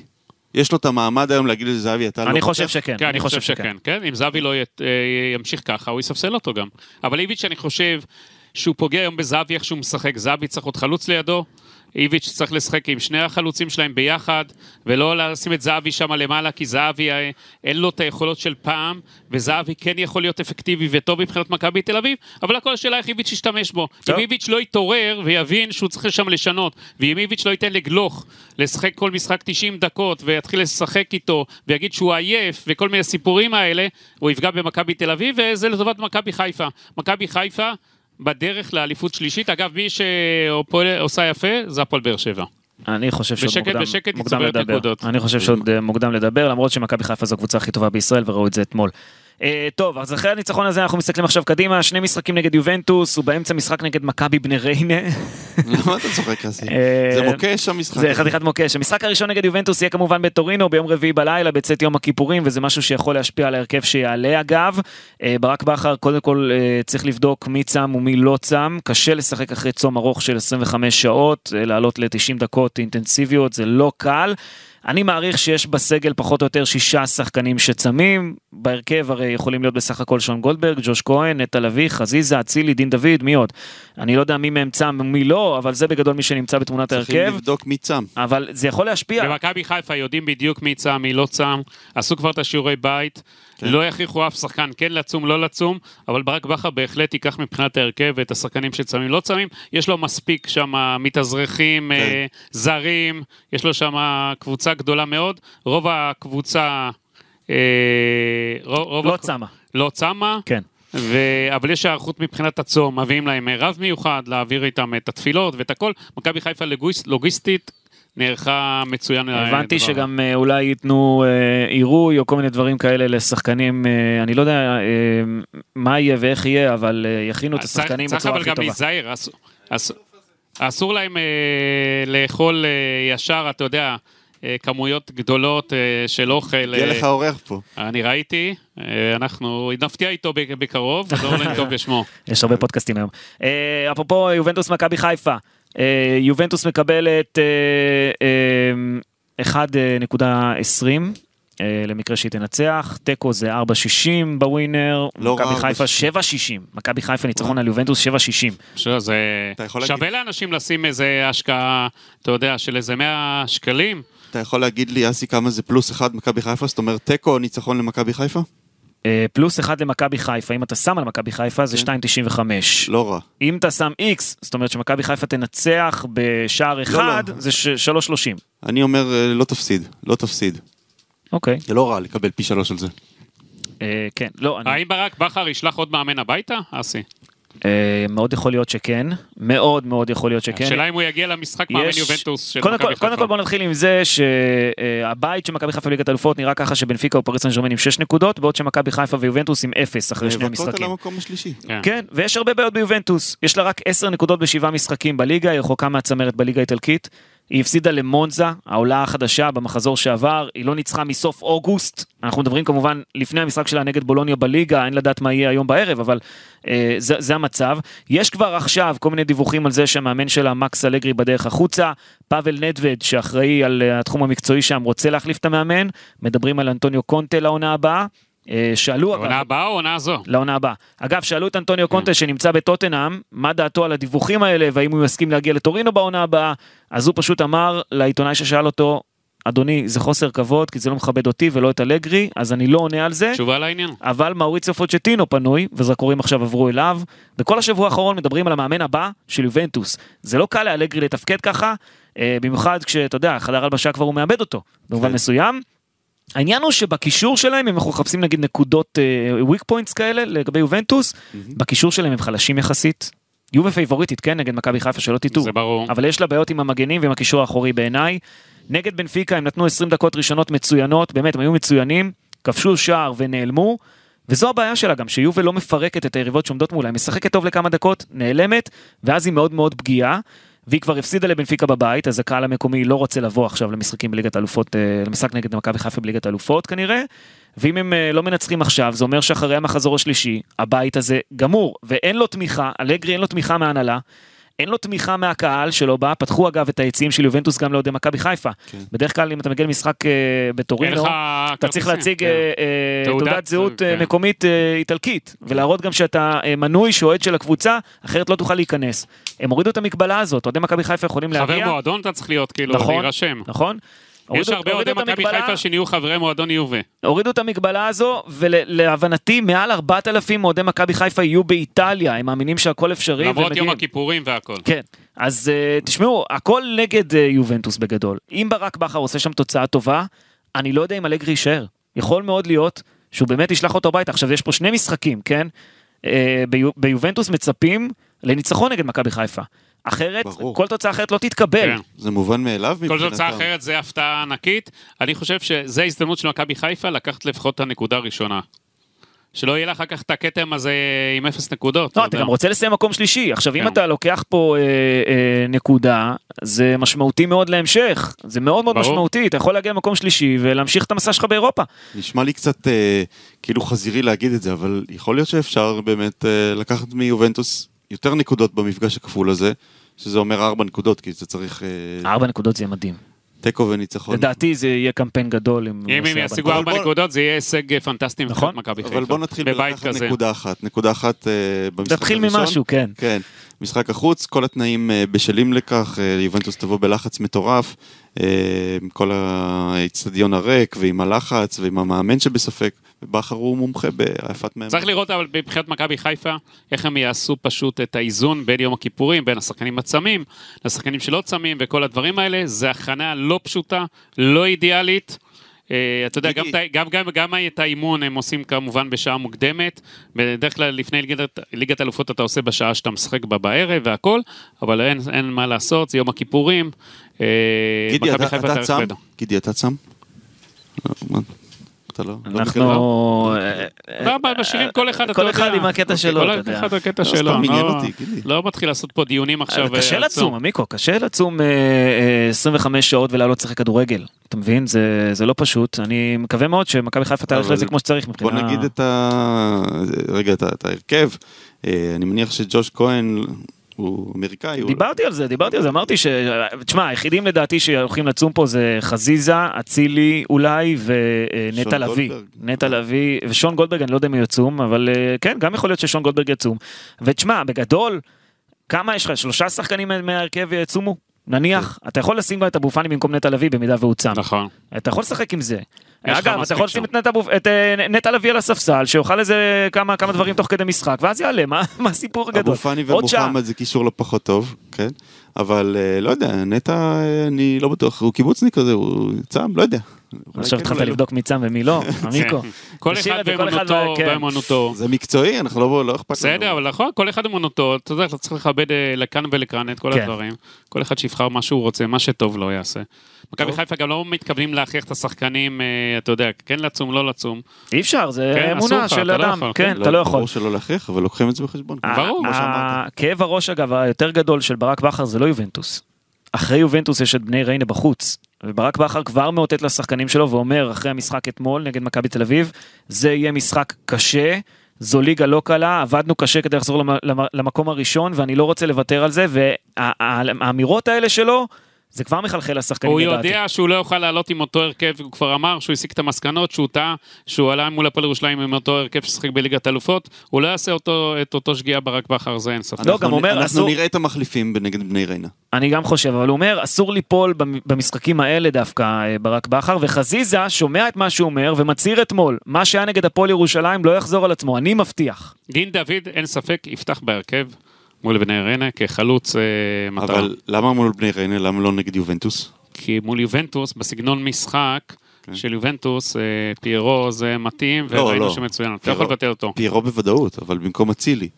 יש לו את המעמד היום להגיד לזהבי, אתה לא אני חושב? שכן, כן, אני חושב שכן. כן, אם זהבי לא אה, ימשיך ככה, הוא יספסל אותו גם. אבל איביץ', אני חושב שהוא פוגע היום בזהבי איך שהוא משחק. זהבי צריך עוד חלוץ לידו. איביץ' צריך לשחק עם שני החלוצים שלהם ביחד, ולא לשים את זהבי שם למעלה, כי זהבי אה, אין לו את היכולות של פעם, וזהבי כן יכול להיות אפקטיבי וטוב מבחינת מכבי תל אביב, אבל הכל השאלה איך איביץ' ישתמש בו. טוב. אם איביץ' לא יתעורר ויבין שהוא צריך שם לשנות, ואם איביץ' לא ייתן לגלוך לשחק כל משחק 90 דקות, ויתחיל לשחק איתו, ויגיד שהוא עייף, וכל מיני סיפורים האלה, הוא יפגע במכבי תל אביב, וזה לטובת מכבי חיפה. מכבי חיפה... בדרך לאליפות שלישית, אגב מי שעושה יפה זה הפועל באר שבע. אני חושב שעוד בשקט, מוקדם, בשקט מוקדם לדבר. נקודות. אני חושב שעוד אה, מוקדם לדבר, למרות שמכבי חיפה זו הקבוצה הכי טובה בישראל וראו את זה אתמול. אה, טוב, אז אחרי הניצחון הזה אנחנו מסתכלים עכשיו קדימה, שני משחקים נגד יובנטוס, ובאמצע משחק נגד מכבי בני ריינה. למה אתה צוחק אסי? אה, זה מוקש המשחק. זה חתיכת מוקש. המשחק הראשון נגד יובנטוס יהיה כמובן בטורינו ביום רביעי בלילה בצאת יום הכיפורים וזה משהו שיכול להשפיע על ההרכב שיעלה אגב. אה, ברק בכר קודם כל צריך לבדוק מי צם ומי לא צם. קשה לשחק אחרי צום ארוך של 25 שעות, לעלות ל-90 דקות אינטנסיביות זה לא קל. אני מעריך שיש בסגל פחות או יותר שישה שחקנים שצמים, בהרכב הרי יכולים להיות בסך הכל שון גולדברג, ג'וש כהן, נטע לביא, חזיזה, אצילי, דין דוד, מי עוד? אני לא יודע מי מהם צם ומי לא, אבל זה בגדול מי שנמצא בתמונת צריכים ההרכב. לבדוק מי צם. אבל זה יכול להשפיע. במכבי חיפה יודעים בדיוק מי צם, מי לא צם, עשו כבר את השיעורי בית, לא יכריחו אף שחקן כן לצום, לא לצום, אבל ברק בכר בהחלט ייקח מבחינת ההרכב את השחקנים שצמים, לא צמים, יש לו מספיק שם מתאזרחים, אה, זרים, יש לו שם קבוצה גדולה מאוד, רוב הקבוצה... אה, רוב, לא הק- צמה. לא צמה, כן. ו... אבל יש היערכות מבחינת הצום, מביאים להם רב מיוחד, להעביר איתם את התפילות ואת הכל. מכבי חיפה לוגיס... לוגיסטית נערכה מצוין. הבנתי לדבר. שגם אה, אולי ייתנו אה, עירוי או כל מיני דברים כאלה לשחקנים, אה, אני לא יודע אה, מה יהיה ואיך יהיה, אבל אה, יכינו את אז צריך- השחקנים צריך בצורה אבל הכי גם טובה. להיזהר, אסור- להם אה, לאכול אה, ישר, אתה יודע, אה, כמויות גדולות אה, של אוכל. יהיה אה, לך אורח פה. אני ראיתי, אה, אנחנו נפתיע איתו בק- בקרוב, לא טוב [LAUGHS] בשמו. יש הרבה פודקאסטים היום. אה, אפרופו יובנטוס מכבי חיפה, אה, יובנטוס מקבלת אה, אה, 1.20 אה, למקרה שהיא תנצח, תיקו זה 4.60 בווינר, לא מכבי חיפה 4.60. 7.60, מכבי חיפה ניצחון על יובנטוס 7.60. עכשיו, זה שווה לאנשים לשים איזה השקעה, אתה יודע, של איזה 100 שקלים. אתה יכול להגיד לי, אסי, כמה זה פלוס אחד מכבי חיפה? זאת אומרת, תיקו או ניצחון למכבי חיפה? אה, פלוס 1 למכבי חיפה, אם אתה שם על מכבי חיפה זה 2.95. לא רע. אם אתה שם איקס, זאת אומרת שמכבי חיפה תנצח בשער אחד, לא. זה ש- 3.30. אני אומר, אה, לא תפסיד. לא תפסיד. אוקיי, זה לא רע לקבל פי שלוש על זה. אה, כן, לא, אני... האם ברק בכר ישלח עוד מאמן הביתה? אסי. אה, מאוד יכול להיות שכן, מאוד מאוד יכול להיות שכן. השאלה אם הוא יגיע למשחק מאמן יובנטוס של מכבי כל, קודם חיפה. כל בוא נתחיל עם זה שהבית של מכבי חיפה בליגת האלופות נראה ככה שבנפיקה ופריס סן ג'רמן עם 6 נקודות, בעוד שמכבי חיפה ויובנטוס עם 0 אחרי שני נאבקות על. המקום השלישי. כן. כן, ויש הרבה בעיות ביובנטוס. יש לה רק 10 נקודות בשבעה משחקים בליגה, היא רחוקה מהצמרת בליגה האיטלקית. היא הפסידה למונזה, העולה החדשה במחזור שעבר, היא לא ניצחה מסוף אוגוסט. אנחנו מדברים כמובן לפני המשחק שלה נגד בולוניה בליגה, אין לדעת מה יהיה היום בערב, אבל אה, זה, זה המצב. יש כבר עכשיו כל מיני דיווחים על זה שהמאמן שלה, מקס אלגרי, בדרך החוצה. פאבל נדווד, שאחראי על אה, התחום המקצועי שם, רוצה להחליף את המאמן. מדברים על אנטוניו קונטה לעונה הבאה. אה, שאלו אגב, עונה הבאה או עונה זו? לעונה הבאה. אגב, שאלו את אנטוניו קונטה שנמצא בטוטנאם, מה דעתו על הדיווחים האלה, והאם הוא יסכים להגיע לטורינו בעונה הבאה, אז הוא פשוט אמר לעיתונאי ששאל אותו, אדוני, זה חוסר כבוד, כי זה לא מכבד אותי ולא את אלגרי, אז אני לא עונה על זה. תשובה לעניין. אבל מאוריציו פוצ'טינו פנוי, וזרקורים עכשיו עברו אליו. בכל השבוע האחרון מדברים על המאמן הבא של יובנטוס. זה לא קל לאלגרי לתפקד ככה, אה, במיוחד כשאתה יודע, חדר הלבשה כבר הוא מאבד אותו, במובן כן. מסוים. העניין הוא שבקישור שלהם, אם אנחנו מחפשים נגיד נקודות weak points כאלה לגבי יובנטוס, בקישור שלהם הם חלשים יחסית. יובה פייבוריטית, כן, נגד מכבי חיפה, שלא תטעו. זה ברור. אבל יש לה בעיות עם המגנים ועם הקישור האחורי בעיניי. נגד בנפיקה הם נתנו 20 דקות ראשונות מצוינות, באמת, הם היו מצוינים, כבשו שער ונעלמו. וזו הבעיה שלה גם, שיובל לא מפרקת את היריבות שעומדות מולה, היא משחקת טוב לכמה דקות, נעלמת, ואז היא מאוד מאוד פגיעה. והיא כבר הפסידה לבנפיקה בבית, אז הקהל המקומי לא רוצה לבוא עכשיו למשחקים בליגת האלופות, אה, למשחק נגד מכבי חיפה בליגת האלופות כנראה, ואם הם אה, לא מנצחים עכשיו, זה אומר שאחרי המחזור השלישי, הבית הזה גמור, ואין לו תמיכה, אלגרי אין לו תמיכה מההנהלה. אין לו תמיכה מהקהל שלא בא, פתחו אגב את היציעים של יובנטוס גם לאוהדי מכבי חיפה. כן. בדרך כלל אם אתה מגיע למשחק אה, בטורינו, אתה צריך להציג כן. אה, אה, תעודת תעודת זהות כן. מקומית אה, איטלקית, ולהראות גם שאתה אה, מנוי שאוהד של הקבוצה, אחרת לא תוכל להיכנס. הם הורידו את המגבלה הזאת, אוהדי מכבי חיפה יכולים חבר להגיע, מועדון אתה צריך להיות, כאילו, נכון, להירשם. נכון? יש הרבה אוהדי מכבי חיפה שנהיו חברי מועדון יובה. הורידו את המגבלה הזו, ולהבנתי מעל 4,000 אוהדי מכבי חיפה יהיו באיטליה, הם מאמינים שהכל אפשרי. למרות. יום הכיפורים והכל. כן, אז uh, תשמעו, הכל נגד uh, יובנטוס בגדול. אם ברק בכר עושה שם תוצאה טובה, אני לא יודע אם אלגרי יישאר. יכול מאוד להיות שהוא באמת ישלח אותו הביתה. עכשיו, יש פה שני משחקים, כן? Uh, ביו, ביובנטוס מצפים לניצחון נגד מכבי חיפה. אחרת, ברור. כל תוצאה אחרת לא תתקבל. כן. זה מובן מאליו כל מבחינתם. תוצאה אחרת זה הפתעה ענקית. אני חושב שזו ההזדמנות של מכבי חיפה לקחת לפחות את הנקודה הראשונה. שלא יהיה לה אחר כך את הכתם הזה עם אפס נקודות. לא, אתה. גם רוצה לסיים מקום שלישי. עכשיו, אם כן. אתה לוקח פה אה, אה, נקודה, זה משמעותי מאוד להמשך. זה מאוד מאוד ברור. משמעותי. אתה יכול להגיע למקום שלישי ולהמשיך את המסע שלך באירופה. נשמע לי קצת אה, כאילו חזירי להגיד את זה, אבל יכול להיות שאפשר באמת אה, לקחת מיובנטוס יותר נקודות במפגש הכפול הזה, שזה אומר ארבע נקודות, כי זה צריך אה, ארבע נקודות זה יהיה מדהים. תיקו וניצחון. לדעתי זה יהיה קמפיין גדול. אם אם הם ישיגו נקודות. ארבע נקודות זה יהיה הישג אה, פנטסטי נכון. מבחינת מכבי חיפה. אבל בוא נתחיל בבית בלקחת כזה. נקודה אחת. נקודה אחת אה, במשחק תתחיל הראשון. ממשהו, כן. כן, משחק החוץ, כל התנאים בשלים לכך, יובנטוס תבוא בלחץ מטורף, עם כל האיצטדיון הריק, ועם הלחץ, ועם המאמן שבספק, ובכר הוא מומחה בעייפת מהם. צריך לראות אבל מבחינת מכבי חיפה, איך הם יעשו פשוט את האיזון בין יום הכיפורים, בין השחקנים הצמים, לשחקנים שלא צמים וכל הדברים האלה, זה הכנה לא פשוטה, לא אידיאלית. אה, אתה יודע, גם, גם, גם, גם את האימון הם עושים כמובן בשעה מוקדמת. בדרך כלל לפני ליגת, ליגת אלופות אתה עושה בשעה שאתה משחק בה בערב והכל, אבל אין, אין מה לעשות, זה יום הכיפורים. אה, גידי, אתה אתה צם? גידי, אתה צם? לא? אתה לא? לא אנחנו... לא, אבל משאירים כל אחד, אתה כל יודע. אחד עם הקטע שלו, כל אתה יודע. אחד הקטע לא, שלו. לא-. לא מתחיל לעשות פה דיונים עכשיו. קשה אה, לצום, עמיקו, קשה לצום אה, אה, 25 שעות ולעלות לשחק כדורגל. אתה מבין? זה זה לא פשוט. אני מקווה מאוד שמכבי חיפה אבל לזה כמו שצריך בוא מבחינה... נגיד את ה... רגע, את ההרכב. אה, אני מניח שג'וש כהן הוא אמריקאי. הוא- דיברתי על זה, דיברתי על זה, אמרתי ש... תשמע, היחידים לדעתי שהולכים לצום פה זה חזיזה, אצילי אולי ונטע שון לביא. נטע לביא, ושון גולדברג, אני לא יודע אם הוא יצום, אבל אה, כן, גם יכול להיות ששון גולדברג יצום. ותשמע, בגדול, כמה יש לך? שלושה שחקנים מההרכב יצומו? נניח, אתה יכול לשים גם את אבו פאני במקום נטע לביא במידה והוא צם. נכון. אתה יכול לשחק עם זה. אגב, אתה יכול לשים. את נטע אה, נטע לביא על הספסל, שיאכל איזה כמה כמה דברים תוך כדי משחק, ואז יעלה, מה [LAUGHS] מה הסיפור הגדול? אבו פאני. ומוחמד זה קישור לא פחות טוב, כן? אבל אה, לא יודע, נטע, אה, אני לא בטוח, הוא קיבוצניק כזה, הוא צם, לא יודע. עכשיו כן, התחלת. לבדוק מי צם ומי לא, [LAUGHS] [LAUGHS] עמיקו. כן. כל אחד באמונתו, וה- כן. באמונתו. זה מקצועי, אנחנו לא לא אכפת לנו. בסדר, אבל נכון, כל אחד אמונתו, אתה יודע, אתה צריך לכבד אה, לכאן ולכאן את כל. הדברים. כל אחד שיבחר מה שהוא רוצה, מה שטוב לו יעשה. מכבי. חיפה גם לא מתכוונים להכריח את השחקנים, אה, אתה יודע, כן לצום, לא לצום. אי אפשר, זה אמונה של לא אדם, כן, לא, אתה לא יכול. ברור שלא להכריח, אבל לוקחים את זה בחשבון. ברור, כמו שאמרת. כאב הראש אגב היותר גדול של ברק בכר זה לא יובנטוס. אחרי יובנטוס יש את בני ריינה בחוץ. וברק בכר כבר מאותת לשחקנים שלו ואומר אחרי המשחק אתמול נגד מכבי תל אביב, זה יהיה משחק קשה, זו ליגה לא קלה, עבדנו קשה כדי לחזור למ- למ- למקום הראשון ואני לא רוצה לוותר על זה, והאמירות האלה שלו, זה כבר מחלחל לשחקנים הוא לדעתי. יודע שהוא לא יוכל לעלות עם אותו הרכב, הוא כבר אמר שהוא הסיק את המסקנות, שהוא טעה, שהוא עלה מול הפועל ירושלים עם אותו הרכב ששיחק בליגת אלופות, הוא לא יעשה אותו, את אותו שגיאה ברק בכר, זה אין ספק. לא, אנחנו גם אומר, אנחנו אסור- נראה את המחליפים נגד בני ריינה. אני גם חושב, אבל הוא אומר, אסור ליפול במ- במשחקים האלה דווקא, אה, ברק בכר, וחזיזה שומע את מה שהוא אומר ומצהיר אתמול, מה שהיה נגד הפועל ירושלים לא יחזור על עצמו, אני מבטיח. דין דוד, אין ספק, יפתח בהרכב מול בני ריינה כחלוץ אה, מטרה. אבל למה מול בני ריינה? למה לא נגד יובנטוס? כי מול יובנטוס, בסגנון משחק כן. של יובנטוס, אה, פיירו זה מתאים, לא, וראינו לא. שהוא מצוין, אתה יכול לבטל אותו. פיירו בוודאות, אבל במקום אצילי.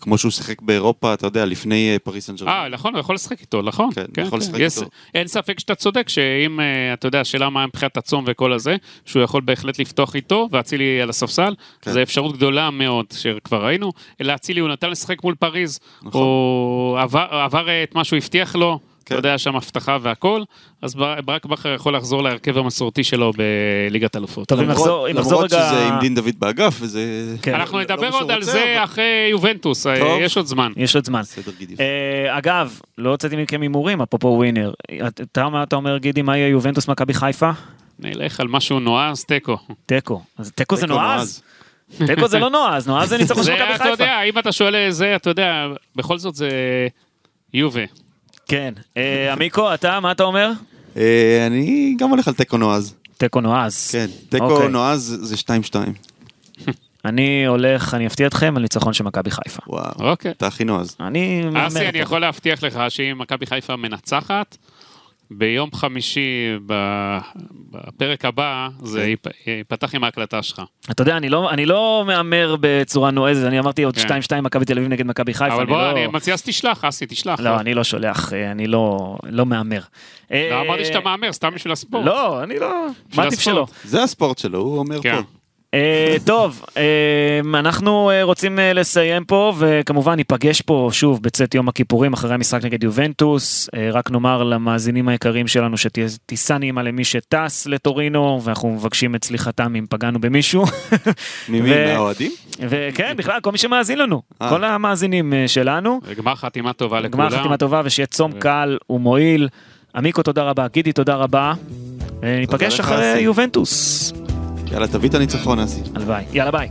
כמו שהוא שיחק באירופה, אתה יודע, לפני אה, פריס סן אה, נכון, הוא יכול לשחק איתו, נכון. כן, יכול לשחק יש- איתו. אין ספק שאתה צודק, שאם, אה, אתה יודע, השאלה מה מבחינת הצום וכל הזה, שהוא יכול בהחלט לפתוח איתו, ואצילי על הספסל, כן. זו אפשרות גדולה מאוד, שכבר ראינו, אלא אצילי הוא נתן לשחק מול פריז, נכון. הוא עבר, עבר אה, את מה שהוא הבטיח לו, כן. אתה יודע, שם הבטחה והכל, אז בר- ברק בכר יכול לחזור להרכב המסורתי שלו בליגת אלופות. טוב, אם נחזור- אם נחזור למרות רגע- שזה עם דין דוד באגף, וזה... כן. אנחנו לא נדבר עוד על זה אבל- אחרי יובנטוס, אה, טוב. יש עוד זמן. יש עוד זמן. בסדר, גידי. אה, אגב, לא הוצאתי מכם הימורים, אפרופו ווינר. אתה מה אתה אומר, גידי, מה יהיה יובנטוס מכבי חיפה? נלך על משהו נועז, תיקו. תיקו. אז תיקו זה נועז? תיקו זה לא נועז, נועז זה ניצחון של זה, מכבי אתה חיפה. יודע, אם אתה שואל זה, אתה יודע, בכל זאת זה יובה. כן. אה, עמיקו, אתה, מה אתה אומר? אה, אני גם הולך על תיקו נועז. תיקו נועז. כן, תיקו אוקיי. נועז זה 2-2. אני הולך, אני אפתיע אתכם על ניצחון של מכבי חיפה. וואו, אוקיי. אתה הכי נועז. אני אסי, אני. יכול להבטיח לך שאם מכבי חיפה מנצחת, ביום חמישי, בפרק הבא, זה כן. ייפ- ייפתח עם ההקלטה שלך. אתה יודע, אני לא, אני לא מהמר בצורה נועזת, אני אמרתי עוד כן. 2-2 מכבי תל אביב נגד מכבי חיפה. אבל אני בוא, לא... אני מציע אז תשלח, אסי, תשלח. לא, אני לא שולח, אה, אני לא, לא מהמר. אה, לא אמרתי שאתה מהמר, סתם בשביל הספורט. לא, אני לא, מה שלא. הספורט. זה הספורט שלו, הוא אומר כן. פה. אה, טוב, אה, אנחנו אה, רוצים לסיים פה, וכמובן ניפגש פה שוב בצאת יום הכיפורים אחרי המשחק נגד יובנטוס. רק נאמר למאזינים היקרים שלנו שתהיה טיסה נעימה למי שטס לטורינו, ואנחנו מבקשים את סליחתם אם פגענו במישהו. ממי? מהאוהדים? וכן, בכלל, כל מי שמאזין לנו. כל המאזינים שלנו. גמר חתימה טובה לכולם. גמר חתימה טובה ושיהיה צום קל ומועיל. עמיקו, תודה רבה. גידי, תודה רבה. ניפגש אחרי. יובנטוס. יאללה, תביא את הניצחון, אסי. הלוואי. יאללה, ביי.